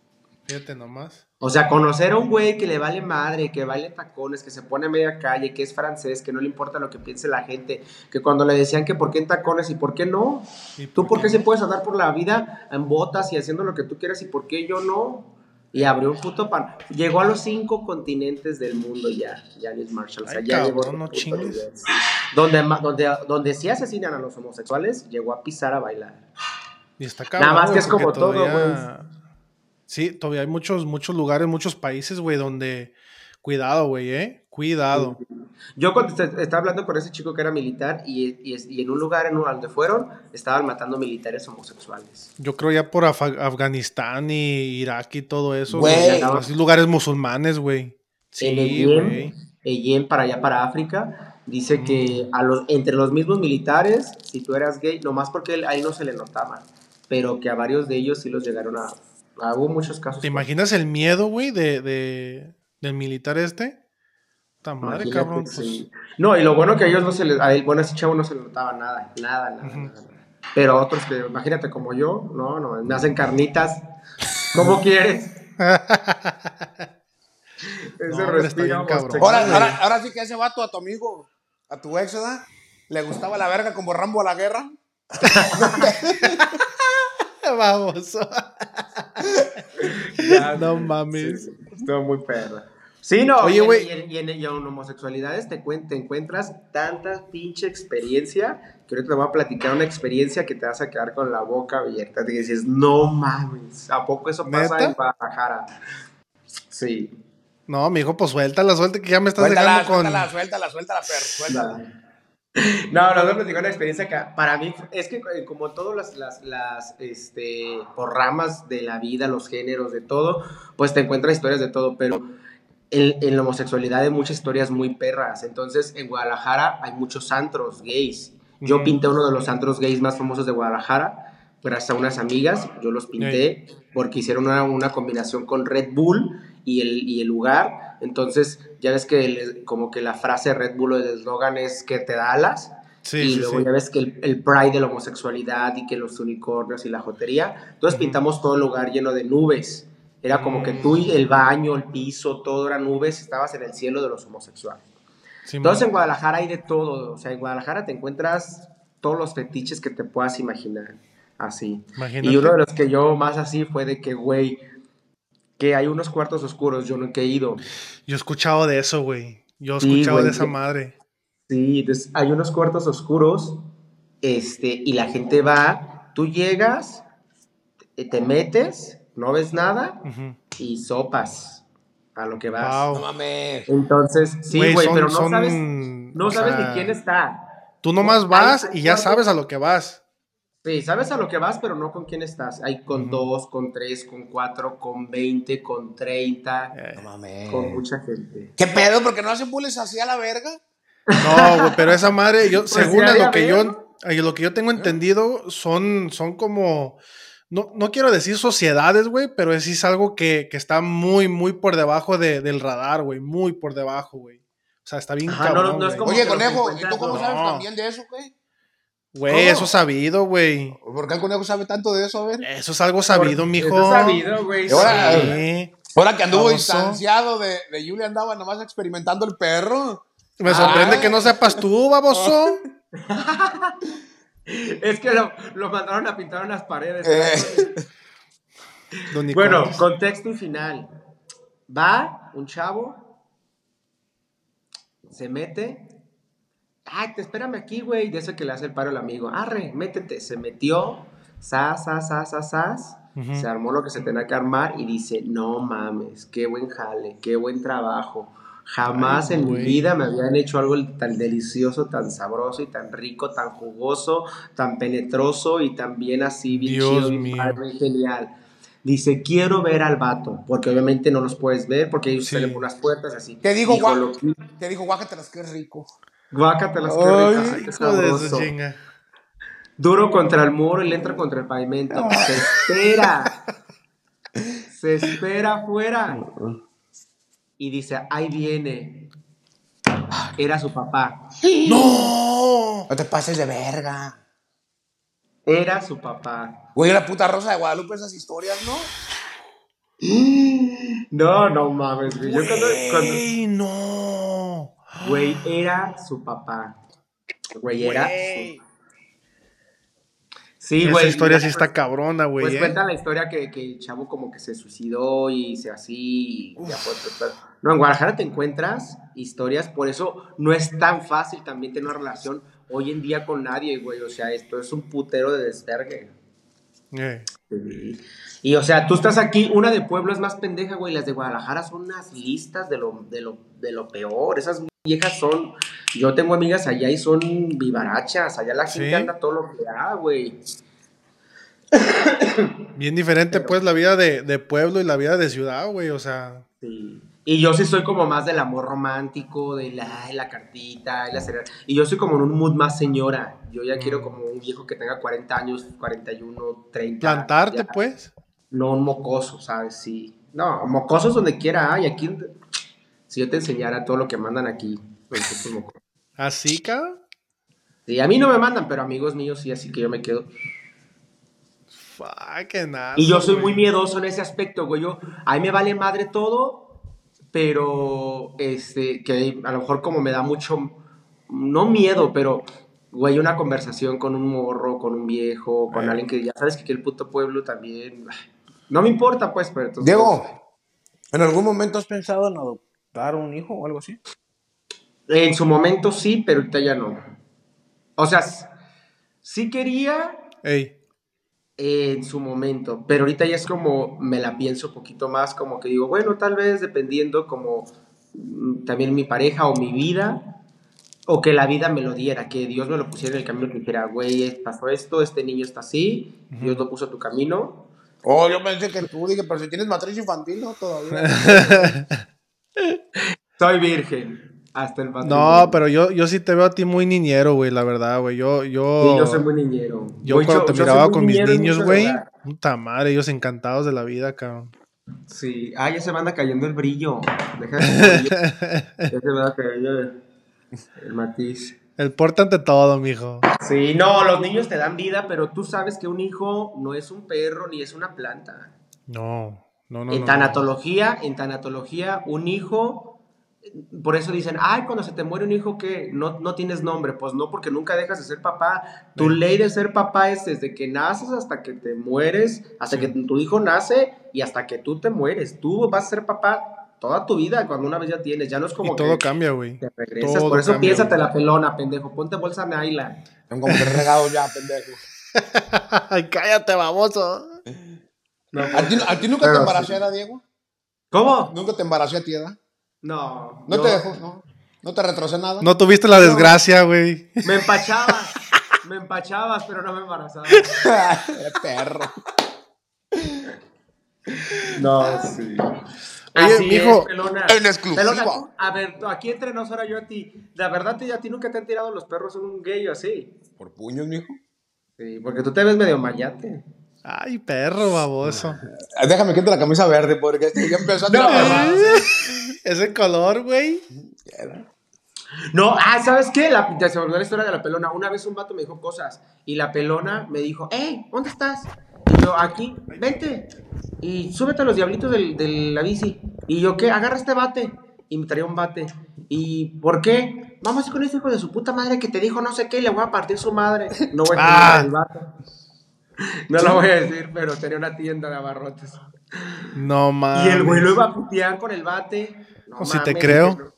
Fíjate nomás. O sea, conocer a un güey que le vale madre, que baile tacones, que se pone a media calle, que es francés, que no le importa lo que piense la gente, que cuando le decían que por qué en tacones y por qué no, ¿Y tú por qué se puedes andar por la vida en botas y haciendo lo que tú quieras y por qué yo no. Y abrió un puto pan. Llegó a los cinco continentes del mundo ya, Janis Marshall. O sea, Ay, ya cabrón, llegó. no chingues. Donde, donde, donde sí asesinan a los homosexuales, llegó a pisar a bailar. Y está cabrón, Nada más que güey, es como todo, todavía- Sí, todavía hay muchos, muchos lugares, muchos países, güey, donde. Cuidado, güey, ¿eh? Cuidado. Yo cuando est- estaba hablando con ese chico que era militar y, y y en un lugar en un- donde fueron, estaban matando militares homosexuales. Yo creo ya por Af- Afganistán y Irak y todo eso. Güey. Así lugares musulmanes, güey. Sí, güey. Yen, para allá, para África, dice que a los, entre los mismos militares, si tú eras gay, nomás porque él- a él no se le notaba, pero que a varios de ellos sí los llegaron a... a- hubo muchos casos. ¿Te imaginas el miedo, güey, de, de- del militar este? Madre, cabrón. Pues, sí. No, y lo bueno que a ellos no se les... A él, bueno, a ese chavo no se le notaba nada, nada, nada. Pero a otros que, imagínate como yo, no, no, me hacen carnitas. ¿Cómo quieres? (laughs) Ese No, respiro cabrón. ahora, ahora sí que ese vato a tu amigo, a tu ex, ¿verdad? Le gustaba la verga como Rambo a la guerra. (laughs) (laughs) Vamos. Ya, (laughs) no mames. Sí, estuvo muy perra. Sí, no, Oye, y en- güey. Y en, y y en homosexualidades te, cuen- te encuentras tanta pinche experiencia que ahorita te voy a platicar una experiencia que te vas a quedar con la boca abierta. Te dices, no mames, ¿a poco eso pasa ¿Neta? en Guadalajara? Sí. No, mijo, pues suéltala, suelta que ya me estás Suéltala, dejando con. suéltala, suéltala, suéltala, perro, suéltala. (laughs) No, no, no, platicar una experiencia que para mí es que eh, como todas las, las, las, este, por ramas de la vida, los géneros, de todo, pues te encuentras historias de todo, pero en, en la homosexualidad hay muchas historias muy perras. Entonces, en Guadalajara hay muchos antros gays. Yo Ujú. pinté uno de los antros gays más famosos de Guadalajara, gracias a unas amigas, yo los pinté porque hicieron una, una combinación con Red Bull y el, y el lugar. Entonces, ya ves que el- como que la frase Red Bull o el eslogan es que te da alas. Sí, y sí, luego sí. ya ves que el, el pride de la homosexualidad y que los unicornios y la jotería. Entonces pintamos todo el lugar lleno de nubes. Era como que tú y el baño, el piso, todo eran nubes, estabas en el cielo de los homosexuales. Entonces en Guadalajara hay de todo, o sea, en Guadalajara te encuentras todos los fetiches que te puedas imaginar, así. Imagínate. Y uno de los que yo más así fue de que, güey, que hay unos cuartos oscuros, yo nunca he ido. Yo he escuchado de eso, güey. Yo he Sí, escuchado güey. de esa madre. Sí, entonces hay unos cuartos oscuros, este, y la gente va, tú llegas, te, te metes, no ves nada y sopas a lo que vas. Wow. No mames. Entonces, sí, Güey, pero no son- sabes, no sabes sea, ni quién está. Tú nomás vas hay y ya sabes a lo que vas. Sí, sabes a lo que vas, pero no con quién estás. Hay con dos, con tres, con cuatro, con veinte, con treinta, Eh, No mames. con mucha gente. ¿Qué pedo? ¿Por qué no hacen bullies así a la verga? No, güey, pero esa madre, yo, Pues según a lo que yo, lo que yo tengo entendido, son, son como, no, no quiero decir sociedades, güey, pero es, sí es algo que, que está muy, muy por debajo de- del radar, güey, muy por debajo, güey. O sea, está bien Ajá, no, cabrón, no es güey. como- Oye, conejo, ¿y tú cómo no. sabes también de eso, güey? Güey, eso es sabido, güey. ¿Por qué el conejo sabe tanto de eso? A ver. Eso es algo sabido, mijo. Eso es sabido, güey. Ahora- sí. Ahora que anduvo distanciado de, de Julia, andaba nomás experimentando el perro. Me sorprende Ah. que no sepas tú, baboso. (laughs) Es que lo, lo mandaron a pintar unas paredes. Eh. Bueno, contexto y final. Va un chavo, se mete. Ay, te espérame aquí, güey. De eso que le hace el paro el amigo. Arre, métete. Se metió. Sas, sas, sas, sas, sas. Ujú. Se armó lo que se tenía que armar y dice, no mames, qué buen jale, qué buen trabajo. Jamás Ay, en mi vida me habían hecho algo tan delicioso, tan sabroso y tan rico, tan jugoso, tan penetroso y tan bien así, bien Dios chido, bien mío. padre, bien genial. Dice, quiero ver al vato, porque obviamente no los puedes ver, porque ellos Sí. salen por unas puertas así. Te digo, Dijo, guau. lo- Te dijo, guácatelas, qué rico. Guácatelas, qué Ay, rico, qué de sabroso. chinga. Duro contra el muro y le entra contra el pavimento. Se espera. Se espera afuera. Y dice, ahí viene. Era su papá. ¡No! No te pases de verga. Era su papá. Güey, la puta rosa de Guadalupe, esas historias, ¿no? (gasps) No, no mames, güey. Yo cuando, cuando- no. Güey, era su papá. Güey, era Güey. su Sí, Esa güey. historia mira, sí está cabrona, güey. Pues ¿eh? cuenta la historia que, que el chavo como que se suicidó y se así. y ya fue, pues, pero- no, en Guadalajara te encuentras historias, por eso no es tan fácil también tener una relación hoy en día con nadie, güey. O sea, esto es un putero de desvergue. Eh. Sí. Y o sea, tú estás aquí, una de Pueblo es más pendeja, güey. Las de Guadalajara son unas listas de lo, de lo, de lo peor. Esas viejas son. Yo tengo amigas allá y son vivarachas. Allá la gente ¿Sí? anda todo lo que da, güey. Bien diferente, pues, la vida de, de pueblo y la vida de ciudad, güey. O sea, Sí. Y yo sí soy como más del amor romántico, de la, la cartita, ay, la. Y yo soy como en un mood más señora. Yo ya Mm. quiero como un viejo que tenga 40 años, 41, 30. plantarte, ya. pues. No un mocoso, ¿sabes? Sí. No, mocosos donde quiera hay. Aquí, si yo te enseñara todo lo que mandan aquí. mocosos. Así, cabrón. Sí, a mí no me mandan, pero amigos míos sí, así que yo me quedo. Fuck, nada. Y yo soy muy miedoso en ese aspecto, güey. Yo, a mí me vale madre todo, pero este, que a lo mejor como me da mucho, no miedo, pero, güey, una conversación con un morro, con un viejo, con Eh. alguien que ya sabes que aquí el puto pueblo también. (sighs) No me importa, pues, pero entonces. Diego, ¿en algún momento has pensado en adoptar un hijo o algo así? En su momento sí, pero ahorita ya no. O sea, sí quería Ey, en su momento, pero ahorita ya es como me la pienso un poquito más, como que digo, bueno, tal vez dependiendo como mm, también mi pareja o mi vida, o que la vida me lo diera, que Dios me lo pusiera en el camino que dijera, güey, pasó esto, este niño está así, Dios lo puso a tu camino. Oh, yo pensé que tú, dije, pero si tienes matriz infantil, no, todavía. (laughs) Soy virgen, hasta el patrón. No, pero yo, yo sí te veo a ti muy niñero, güey, la verdad, güey. Yo, yo, Sí, yo soy muy niñero. yo cuando te yo soy miraba con mis niños, güey, puta madre, ellos encantados de la vida, cabrón. Sí, ah, ya se me anda cayendo el brillo. Deja de. (laughs) Ya se me anda cayendo el, el matiz. El porte ante todo, mijo. Sí, no, los niños te dan vida, pero tú sabes que un hijo no es un perro ni es una planta. No, No, no, en no, tanatología, en tanatología, un hijo, por eso dicen, ay, cuando se te muere un hijo, ¿qué? No, no tienes nombre. Pues no, porque nunca dejas de ser papá. Tu Sí. ley de ser papá es desde que naces hasta que te mueres, hasta que tu hijo nace y hasta que tú te mueres. Tú vas a ser papá toda tu vida cuando una vez ya tienes. Ya no es como Y todo que cambia, güey. te regresas. todo por eso cambia, piénsate güey. la pelona, pendejo. Ponte bolsa Naila. Tengo como tres regados ya, pendejo. (laughs) Ay, cállate, baboso. ¿A ti, a ti nunca Pero te embaracé, sí. ¿verdad, Diego? ¿Cómo? ¿Nunca te embaracé a ti, ¿verdad? No. ¿No yo te dejó? ¿No? ¿No te retrocé nada? No tuviste la desgracia, güey. Me empachabas. me empachabas, pero no me embarazabas. (laughs) Perro. No, sí. Oye, Así mijo, es, pelona. en exclusiva. Pelona, a ver, aquí entre nos ahora yo a ti. La verdad, te- a ti nunca te han tirado los perros en un gay o así. ¿Por puños, mijo? Sí, porque tú te ves medio mayate. Ay, perro, baboso. Eh, Déjame quito la camisa verde porque ya empezó a perras. (laughs) Ese color, güey. No, ah, ¿sabes qué? La, se me olvidó la historia de la pelona. Una vez un vato me dijo cosas y la pelona me dijo, hey, ¿dónde estás? Y yo, aquí, vente. Y súbete a los diablitos del- de la bici. Y yo, ¿qué? Agarra este bate. Y me traía un bate. ¿Y por qué? Vamos a ir con ese hijo de su puta madre que te dijo no sé qué y le voy a partir su madre. No voy a (laughs) Ah. decir el vato. (laughs) No lo voy a decir, pero tenía una tienda de abarrotes. No mames. Y el güey lo iba a putear con el bate. No O si te creo.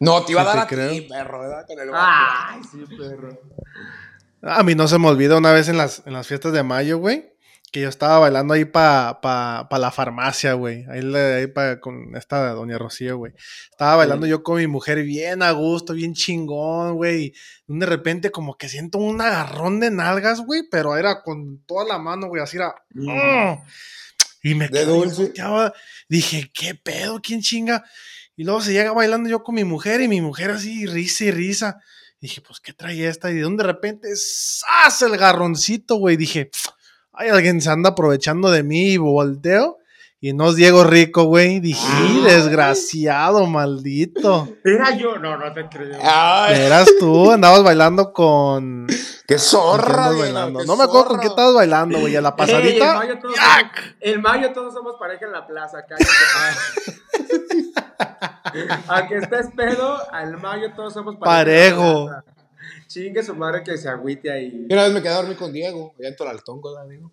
No, te iba a dar a ti, creo. perro, ¿verdad? Con el Ay, sí, perro. A mí no se me olvida una vez en las, en las fiestas de mayo, güey, que yo estaba bailando ahí para pa, pa la farmacia, güey. Ahí, ahí pa- con esta doña Rocío, güey. Estaba bailando yo con mi mujer bien a gusto, bien chingón, güey. Y de repente como que siento un agarrón de nalgas, güey, pero era con toda la mano, güey, así era... ¡oh! Y me quedé Dije, ¿qué pedo? ¿Quién chinga? Y luego se llega bailando yo con mi mujer y mi mujer así, risa y risa. Dije, pues, ¿qué trae esta? Y de un de repente, ¡zas! El garroncito, güey. Dije, ay, alguien se anda aprovechando de mí y volteo. Y no es Diego Rico, güey. Dije, Ay. desgraciado, maldito. Era yo, no, no te creo. Ay, Eras tú, andabas bailando con. qué ¿con quién zorra, bailando? qué No me acuerdo con qué estabas bailando, güey. A la Ey, pasadita. el, mayo todos somos, el mayo todos somos pareja en la plaza, cállate. (laughs) Aunque estés pedo, al mayo todos somos pareja. en la Parejo. plaza. Chingue su madre que se agüite ahí. Y Una vez me quedé a dormir con Diego, allá en Tolaltón, ¿verdad, Diego?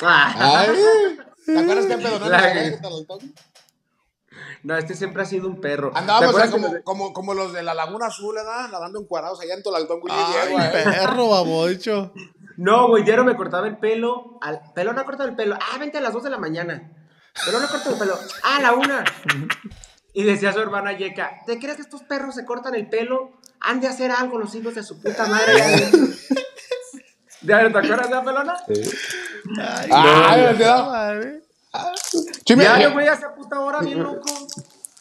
Ah. Ay, ¿te acuerdas que pedo no La- allá en Tolaltón? No, este siempre ha sido un perro. ¿Te Andábamos como, como, como los de la Laguna Azul, ¿verdad? Nadando encuadrados allá en Tolaltón, güey. y Ay, Diego, eh. perro, babocho. No, güey, diario me cortaba el pelo. Al... Pelón ha cortado el pelo. Ah, vente a las 2 de la mañana. Pelón ha cortado el pelo. Ah, a la una. Y decía su hermana Yeka, ¿te crees que estos perros se cortan el pelo? Han de hacer algo los hijos de su puta madre. ¿Ya (laughs) te acuerdas de la pelona? Ay, Ay, no, ¿te da? madre. Sí, me- Diario, güey, a esa puta hora, bien loco.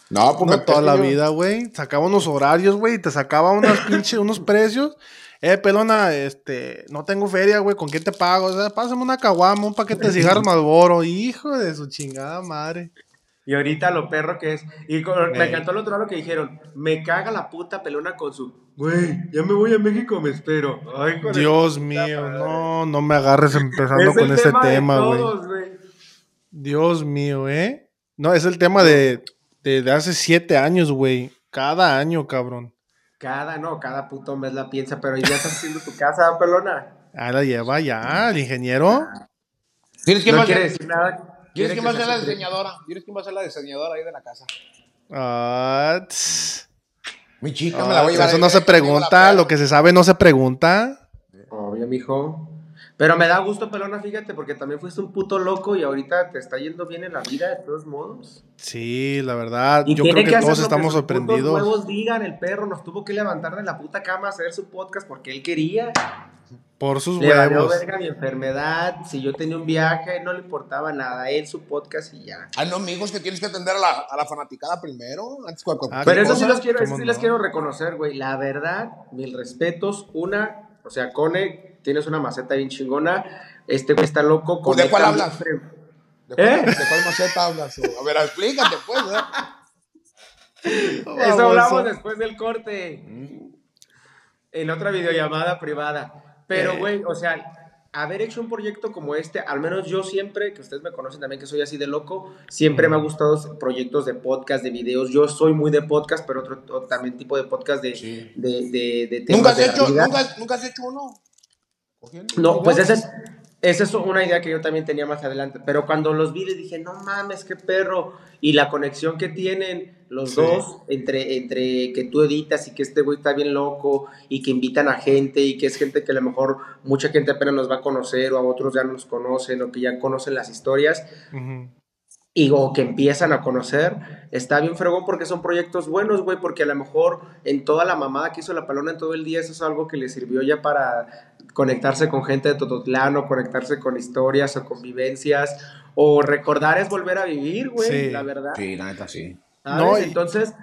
No, pues No toda la yo- vida, güey. Sacaba unos horarios, güey, y te sacaba unas pinche, unos precios. Eh, pelona, este, no tengo feria, güey, ¿con qué te pago? O sea, pásame una caguama, un paquete de cigarros Malboro, hijo de su chingada madre. Y ahorita lo perro que es. Y con- me encantó el otro lado que dijeron, me caga la puta pelona con su, güey, ya me voy a México, me espero. Ay, con el- Dios mío, no, no me agarres empezando Es con este de tema, güey. Dios mío, ¿eh? No, es el tema de, de, de hace siete años, güey. Cada año, cabrón. Cada, no, cada puto mes la piensa, pero ya estás haciendo tu casa, pelona. Ah, la lleva ya, el ingeniero. ¿Tienes que no quiere decir nada. ¿Quieres quiere que va a ser la se- diseñadora? ¿Quieres que va a ser la diseñadora ahí de la casa? Ah. Mi chica Ah, me la voy a llevar. eso no se pregunta, lo que se sabe no se pregunta. Obvio, mijo. Pero me da gusto, pelona, fíjate, porque también fuiste un puto loco y ahorita te está yendo bien en la vida, de todos modos. Sí, la verdad, Y yo tiene creo que, todos estamos putos sorprendidos. huevos digan, el perro nos tuvo que levantar de la puta cama a hacer su podcast porque él quería. Por sus Le huevos. verga mi enfermedad. Si yo tenía un viaje, no le importaba nada. Él, su podcast y ya. Ah, no, amigos, que tienes que atender a la, a la fanaticada primero. Antes Ah, Pero eso sí los quiero, eso ¿Cómo sí no? les quiero reconocer, güey. La verdad, mil respetos. Una, o sea, Cone, tienes una maceta bien chingona. Este güey está loco. Pues, ¿de cuál hablas? ¿De cuál, ¿Eh? ¿De cuál maceta hablas? A ver, explícate, pues. ¿eh? (laughs) Eso hablamos después del corte. En otra videollamada privada. Pero, Eh. güey, o sea, haber hecho un proyecto como este, al menos yo siempre, que ustedes me conocen también que soy así de loco, siempre me ha gustado proyectos de podcast, de videos. Yo soy muy de podcast, pero otro, también tipo de podcast de, Sí. de, de, de temas ¿Nunca has, de hecho, nunca, nunca has hecho uno? No, pues esa es, esa es una idea que yo también tenía más adelante. Pero cuando los vi, les dije, no mames, qué perro. Y la conexión que tienen los Sí. dos entre, entre que tú editas y que este güey está bien loco y que invitan a gente y que es gente que a lo mejor mucha gente apenas nos va a conocer o a otros ya nos conocen o que ya conocen las historias. Y o que empiezan a conocer, está bien fregón porque son proyectos buenos, güey, porque a lo mejor en toda la mamada que hizo la palona en todo el día, eso es algo que le sirvió ya para conectarse con gente de Tototlán o conectarse con historias o con vivencias o recordar es volver a vivir, güey, Sí. la verdad. Sí, la neta, sí. No, y- Entonces,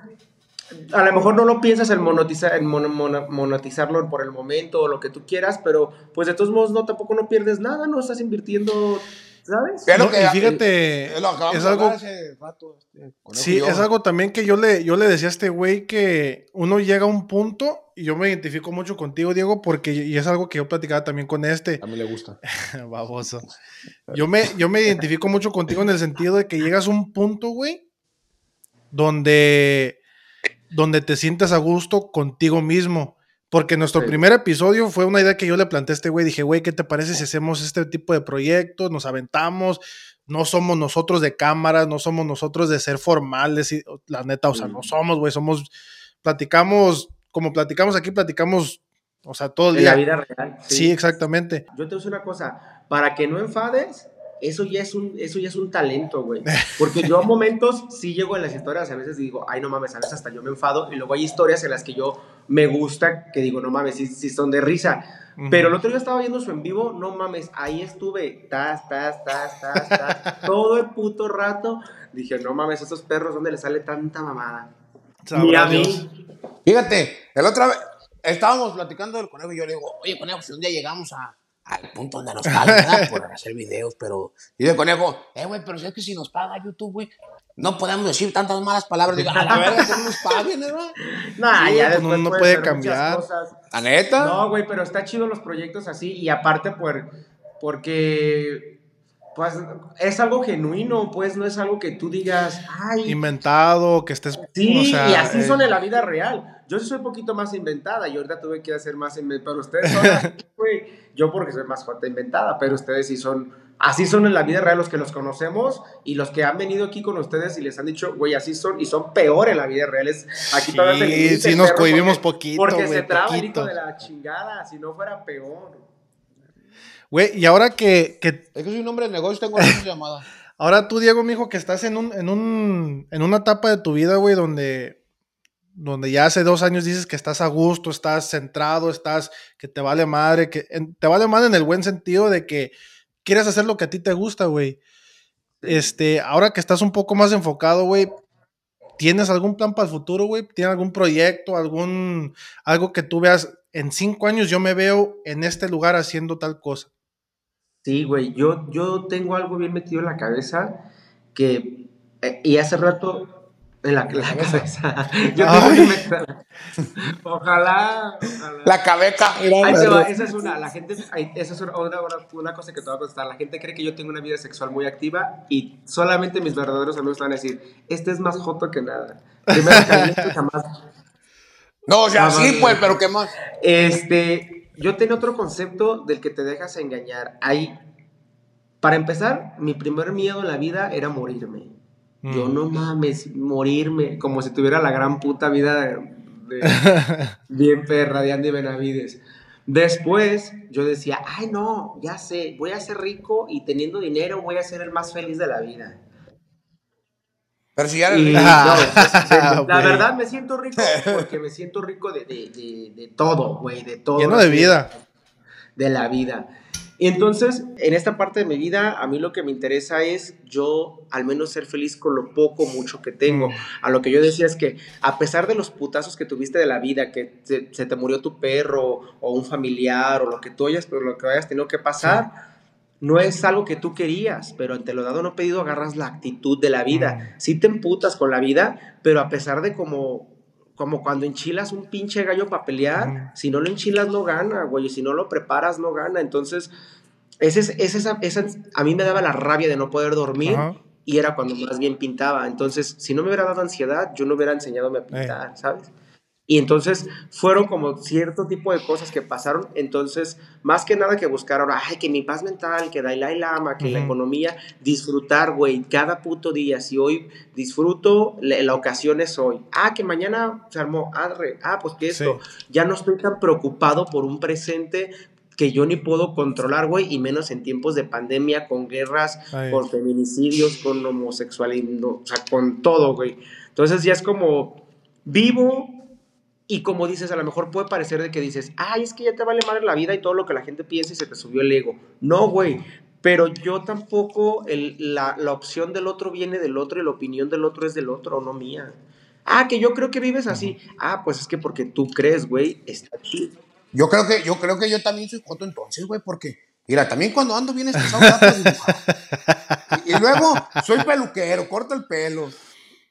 a lo mejor no lo piensas en, monetizar, en monetizarlo por el momento o lo que tú quieras, pero pues de todos modos no, tampoco no pierdes nada, no estás invirtiendo, ¿sabes? No, que- y fíjate, Es lo algo, hace rato. este, sí, yo. es algo también que yo le, yo le decía a este güey que uno llega a un punto, y yo me identifico mucho contigo, Diego, porque, y es algo que yo platicaba también con este, A mí le gusta. (laughs) baboso. Yo me, yo me identifico mucho contigo en el sentido de que llegas a un punto, güey, donde, donde te sientes a gusto contigo mismo. Porque nuestro Sí. primer episodio fue una idea que yo le planteé a este güey. Dije, güey, ¿qué te parece si hacemos este tipo de proyectos? Nos aventamos. No somos nosotros de cámaras, no somos nosotros de ser formales. Y, la neta, o sea, Mm. no somos, güey. Somos, platicamos, como platicamos aquí, platicamos, o sea, todo el En día. la vida real. sí, exactamente. Yo te voy a decir una cosa, para que no enfades, eso ya es un, eso ya es un talento, güey. (laughs) Porque yo a momentos sí llego en las historias, a veces digo, ay, no mames, a veces hasta yo me enfado, y luego hay historias en las que yo me gusta, que digo, no mames, sí, sí son de risa. Ujú. Pero el otro día estaba viendo su en vivo, no mames, ahí estuve, tas, tas, tas, tas, tas, todo el puto rato. Dije, no mames, esos perros, ¿dónde les sale tanta mamada? Ni a Dios. mí. Fíjate, el otra vez estábamos platicando del conejo y yo le digo, oye, conejo, si un día llegamos a, al punto donde nos pagan, ¿verdad? Por hacer videos, pero. Y el conejo, eh, güey, pero si es que si nos paga YouTube, güey, no podemos decir tantas malas palabras. Digo, a la (laughs) verga, que no nos paguen, ¿verdad? Nah, Sí, ya pues, después no puede cambiar. La neta. No, güey, pero está chido los proyectos así y aparte por, porque pues es algo genuino, pues no es algo que tú digas, ay, Inventado, que estés. sí, o sea, y así eh, son en la vida real. Yo sí soy un poquito más inventada y ahorita tuve que hacer más inventada, pero ustedes son (laughs) güey. Yo porque soy más fuerte inventada, pero ustedes sí son, así son en la vida real los que los conocemos y los que han venido aquí con ustedes y les han dicho, güey, así son y son peor en la vida real. Es, aquí Sí, todavía dice sí nos cohibimos porque- poquito, Porque se traba el poquito. hijo de la chingada, si no fuera peor. Güey, y ahora que, que Es que soy un hombre de negocio, tengo la llamada. (laughs) Ahora tú, Diego, mijo, que estás en un, en un, en una etapa de tu vida, güey, donde, donde ya hace dos años dices que estás a gusto, estás centrado, estás, que te vale madre, que te vale madre en el buen sentido de que quieres hacer lo que a ti te gusta, güey. Este, ahora que estás un poco más enfocado, güey, ¿tienes algún plan para el futuro, güey? ¿Tienes algún proyecto, algún, algo que tú veas, en cinco años yo me veo en este lugar haciendo tal cosa? Sí, güey, yo, yo tengo algo bien metido en la cabeza que, eh, y hace rato, en la, la cabeza, (laughs) yo tengo ojalá, ojalá. La. Ahí va, esa es una, la gente, esa es una, una, una cosa que te voy a contestar, la gente cree que yo tengo una vida sexual muy activa y solamente mis verdaderos amigos van a decir, este es más joto que nada, primero caliente jamás No, o sea, sí, pues, pero ¿qué más? Este, yo tenía otro concepto del que te dejas engañar. Ahí, para empezar, mi primer miedo en la vida era morirme. Yo Mm. no mames, morirme, como si tuviera la gran puta vida de, de- (laughs) bien perra de Andy Benavides. Después yo decía, ay no, ya sé, voy a ser rico y teniendo dinero voy a ser el más feliz de la vida. Pero si ya eres Y, rico. no, (laughs) la verdad me siento rico (laughs) porque me siento rico de, de, de, de todo, güey, de todo. Lleno de vida. De la vida. Y entonces, en esta parte de mi vida, a mí lo que me interesa es yo al menos ser feliz con lo poco, mucho que tengo. Mm. A lo que yo decía es que a pesar de los putazos que tuviste de la vida, que se, se te murió tu perro o un familiar o lo que tú hayas, lo que hayas tenido que pasar, no es algo que tú querías, pero ante lo dado no pedido agarras la actitud de la vida. Mm. Sí te emputas con la vida, pero a pesar de como como cuando enchilas un pinche gallo para pelear, si no lo enchilas no gana, güey, y si no lo preparas no gana. Entonces, ese, es- ese- esa, esa- a mí me daba la rabia de no poder dormir y era cuando más bien pintaba. Entonces, si no me hubiera dado ansiedad, yo no hubiera enseñado a pintar, ¿sabes? Y entonces fueron como cierto tipo de cosas que pasaron. Entonces, más que nada que buscaron, ay, que mi paz mental, que Dalai Lama, que la Ujú. economía, disfrutar, güey, cada puto día. Si hoy disfruto, la, la ocasión es hoy. Ah, que mañana se armó, arre, ah, pues que esto. Ya no estoy tan preocupado por un presente que yo ni puedo controlar, güey, y menos en tiempos de pandemia, con guerras, Ay. con feminicidios, con homosexualidad, o sea, con todo, güey. Entonces ya es como vivo y como dices, a lo mejor puede parecer de que dices, ay, es que ya te vale madre la vida y todo lo que la gente piensa y se te subió el ego. No, güey. Pero yo tampoco, el- la, la opción del otro viene del otro y la opinión del otro es del otro, no mía. Ah, que yo creo que vives así. Ah, pues es que porque tú crees, güey, está chido. Yo creo que yo creo que yo también soy joto entonces, güey, porque mira, también cuando ando bien estresado (laughs) y luego soy peluquero, corto el pelo.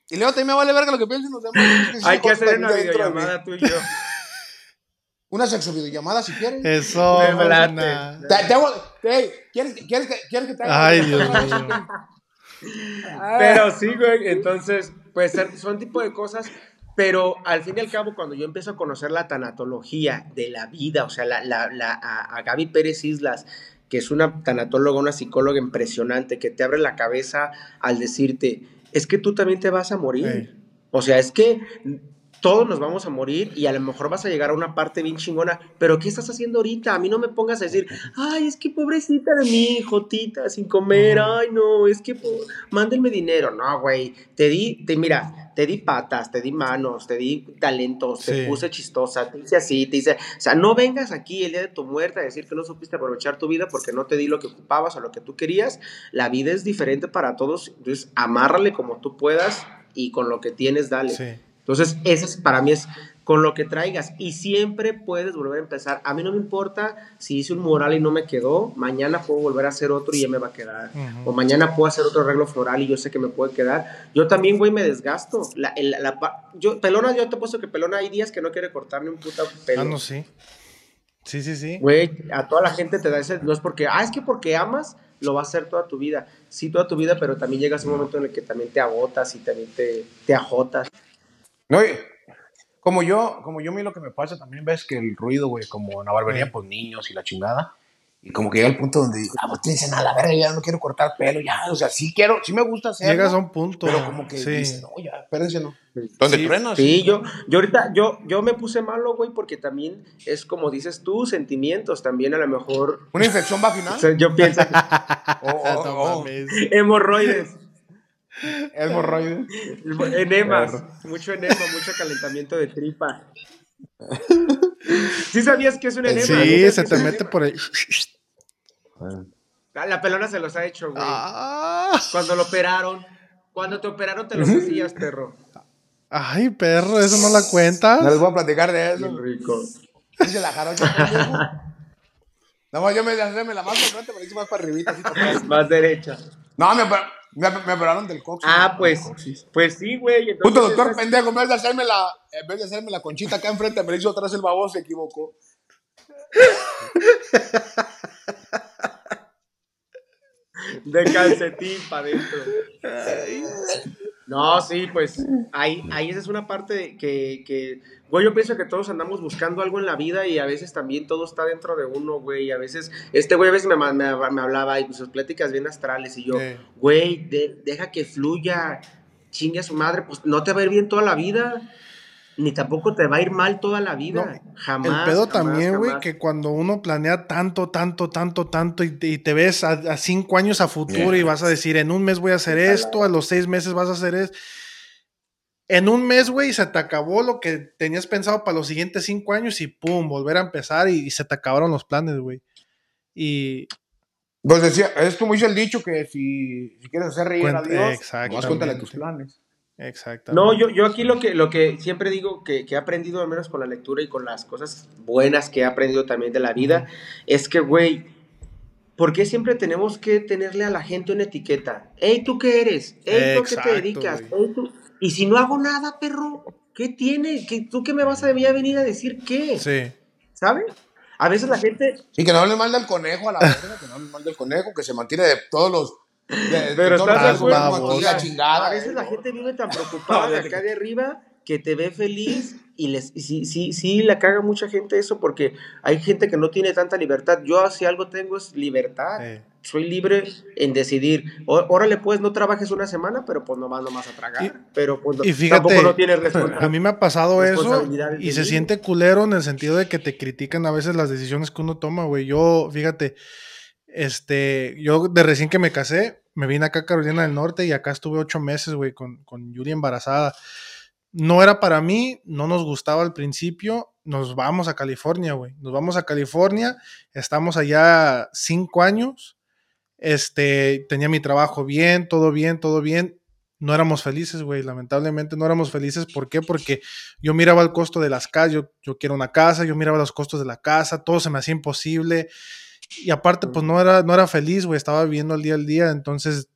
Y luego también me vale verga lo que piensen los demás. Hay que hacer una videollamada tú y yo. (laughs) Una sexo videollamada si quieres. Eso, Me late. mana. Te- te hago- ¿quieres, que- quieres, que- ¿Quieres que te haga Ay, Dios mío. (laughs) Pero sí, güey, entonces, pues son tipo de cosas, pero al fin y al cabo, cuando yo empiezo a conocer la tanatología de la vida, o sea, la, la, la- a, a Gaby Pérez Islas, que es una tanatóloga, una psicóloga impresionante, que te abre la cabeza al decirte, es que tú también te vas a morir. O sea, es que todos nos vamos a morir y a lo mejor vas a llegar a una parte bien chingona, pero ¿qué estás haciendo ahorita? A mí no me pongas a decir, ay, es que pobrecita de mí, jotita, sin comer, ay, no, es que mándenme dinero. No, güey, te di, te, mira, te di patas, te di manos, te di talentos, te puse chistosa, te hice así, te hice, o sea, no vengas aquí el día de tu muerte a decir que no supiste aprovechar tu vida porque no te di lo que ocupabas o lo que tú querías. La vida es diferente para todos, entonces amárrale como tú puedas y con lo que tienes, dale. Sí. Entonces, eso es, para mí es con lo que traigas y siempre puedes volver a empezar. A mí no me importa si hice un mural y no me quedó, mañana puedo volver a hacer otro y ya me va a quedar. O mañana puedo hacer otro arreglo floral y yo sé que me puede quedar. Yo también, güey, me desgasto. La, el- la pa- yo, pelona, yo te he puesto que pelona hay días que no quiere cortar ni un puta pelo. Ah, no, sí. Sí, sí, sí. Güey, a toda la gente te da ese, no es porque, ah, es que porque amas, lo va a hacer toda tu vida. Sí, toda tu vida, pero también llegas a un momento en el que también te agotas y también te, te ajotas. No, y como yo, como yo a mí lo que me pasa también ves que el ruido, güey, como en la barbería, Sí. pues niños y la chingada. Y como que llega el punto donde digo, ah, pues tienes nada, la verga, ya no quiero cortar pelo, ya, o sea, sí quiero, sí me gusta hacerlo. Llegas a un punto. Pero como que sí. dices, no, ya, espérense, no. Donde Sí, truenas. Sí, yo, yo ahorita, yo, yo me puse malo, güey, porque también es como dices tú, sentimientos, también a lo mejor, Una infección vaginal. (laughs) o sea, yo pienso, (laughs) o, o- (laughs) No o mames. hemorroides, hemorroides. (laughs) enemas, mucho enema, mucho calentamiento de tripa. ¿Sí sabías que es un enema? Sí, ¿Sabías se te mete por el. enema? La pelona se los ha hecho, güey. Ah. Cuando lo operaron, cuando te operaron te los hacías, perro. Ay, perro, eso no la cuentas. No les voy a platicar de eso. Bien rico. Dice la jarocha, más yo me hacerme la más por frente, pero hice más para arribita. Así para. Más derecha. no, me, me, me operaron del coxis. Ah, pues, coxis. pues sí, güey. entonces Puto doctor es- pendejo, en vez, de hacerme la, en vez de hacerme la conchita acá enfrente, me hizo atrás el baboso, se equivocó. (laughs) De calcetín para adentro. No, sí, pues ahí, ahí esa es una parte que, que, güey, yo pienso que todos andamos buscando algo en la vida y a veces también todo está dentro de uno, güey. y A veces, este güey a veces me, me, me hablaba y pues, sus pláticas bien astrales y yo, güey, de- deja que fluya, chingue a su madre, pues no te va a ir bien toda la vida, ni tampoco te va a ir mal toda la vida. jamás. El pedo jamás, también, güey, que cuando uno planea tanto, tanto, tanto, tanto y te, y te ves a, a cinco años a futuro y vas a decir, en un mes voy a hacer esto, a los seis meses vas a hacer esto. En un mes, güey, se te acabó lo que tenías pensado para los siguientes cinco años y pum, volver a empezar y, y se te acabaron los planes, güey. Y Pues decía, es como dice el dicho que si, si quieres hacer reír a Cuenta- Dios, exactamente. más cuéntale tus planes. Exactamente. No, yo, yo aquí lo que, lo que siempre digo que, que he aprendido, al menos con la lectura y con las cosas buenas que he aprendido también de la vida, es que, güey, ¿por qué siempre tenemos que tenerle a la gente una etiqueta? Ey, ¿tú qué eres? Ey, ¿tú qué te dedicas? Ey, tú... Y si no hago nada, perro, ¿qué tiene? ¿Qué, ¿Tú qué me vas a venir a decir qué? Sí. ¿Sabes? A veces la gente. Y que no hable mal del conejo a la (laughs) verga, que no hable mal del conejo, que se mantiene de todos los. De, Pero estás de acuerdo. aquí, la chingada. A veces la gente vive tan (laughs) preocupada de acá de arriba que te ve feliz y les y sí, sí, sí, la caga mucha gente eso porque hay gente que no tiene tanta libertad. Yo si algo tengo es libertad. Eh. Soy libre en decidir. Ó- Órale, pues no trabajes una semana, pero pues nomás nomás a tragar. Y- pero pues y fíjate, tampoco no tienes responsabilidad. (laughs) A mí me ha pasado eso y se siente culero en el sentido de que te critican a veces las decisiones que uno toma, güey. Yo, fíjate, este, yo de recién que me casé, me vine acá a Carolina del Norte y acá estuve ocho meses, güey, con, con Yuri embarazada. No era para mí, no nos gustaba al principio, nos vamos a California, güey. Nos vamos a California, estamos allá cinco años, este, tenía mi trabajo bien, todo bien, todo bien. No éramos felices, güey, lamentablemente no éramos felices. ¿Por qué? Porque yo miraba el costo de las casas, yo, yo quiero una casa, yo miraba los costos de la casa, todo se me hacía imposible. Y aparte, pues no era, no era feliz, güey, estaba viviendo el día al día. Entonces,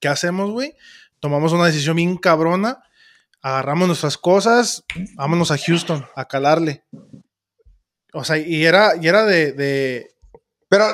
¿qué hacemos, güey? Tomamos una decisión bien cabrona, agarramos nuestras cosas, vámonos a Houston, a calarle. O sea, y era, y era de, de- Pero,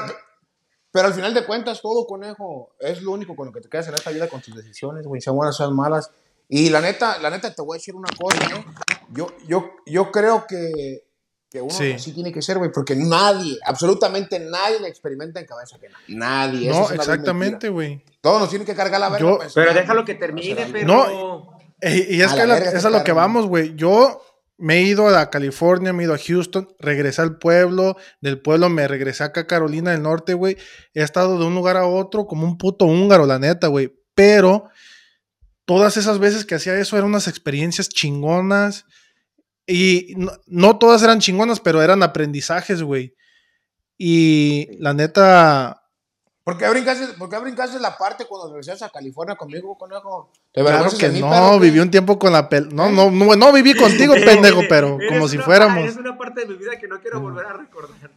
pero al final de cuentas, todo, conejo, es lo único con lo que te quedas en esta vida con tus decisiones, güey, sean buenas, sean malas. Y la neta, la neta, te voy a decir una cosa, ¿eh? Yo, yo, yo creo que, que uno Sí. así tiene que ser, güey, porque nadie, absolutamente nadie le experimenta en cabeza ajena. Nadie. eso No, es exactamente, güey. Todos nos tienen que cargar la verga. Yo- pues, Pero déjalo que termine, pero. No, Y es A que la es a lo que vamos, güey. Yo me he ido a California, me he ido a Houston, regresé al pueblo, del pueblo me regresé acá a Carolina del Norte, güey. He estado de un lugar a otro como un puto húngaro, la neta, güey. Pero todas esas veces que hacía eso eran unas experiencias chingonas. Y no, no todas eran chingonas, pero eran aprendizajes, güey. Y la neta, ¿Por qué brincaste, por qué brincaste la parte cuando regresaste a California conmigo, conejo? ¿Te claro que mí, no, perro, viví un tiempo con la pel... No, no, (laughs) no, no viví contigo, (laughs) pendejo, pero como si fuéramos. Es una parte de mi vida que no quiero volver a recordar.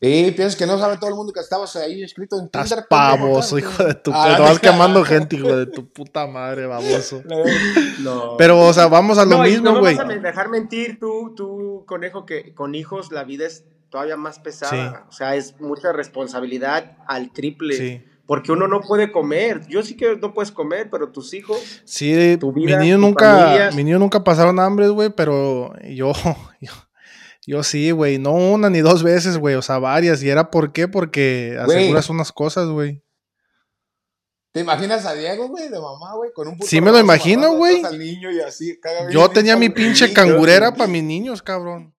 Sí, piensas que no sabe todo el mundo que estabas ahí escrito en Estás Tinder. pavoso, pendejo, hijo de tu... Ah, te vas quemando gente, hijo de tu puta madre, baboso. (laughs) No. Pero, o sea, vamos a lo No, y mismo, no me güey. vas a dejar mentir tú, tú, conejo, que con hijos la vida es todavía más pesada. Sí. O sea, es mucha responsabilidad al triple. Sí. Porque uno no puede comer. Yo sí que no puedes comer, pero tus hijos. Sí, tu mi vida, niño tu nunca, familia. mi niño nunca pasaron hambre, güey, pero yo, (laughs) yo, yo sí, güey, no una ni dos veces, güey, o sea, varias. ¿Y era por qué? Porque aseguras unas cosas, güey. ¿Te imaginas a Diego, güey, de mamá, güey, con un puto Sí me lo imagino, güey. Yo tenía mi pinche cangurera para (laughs) mis niños, cabrón.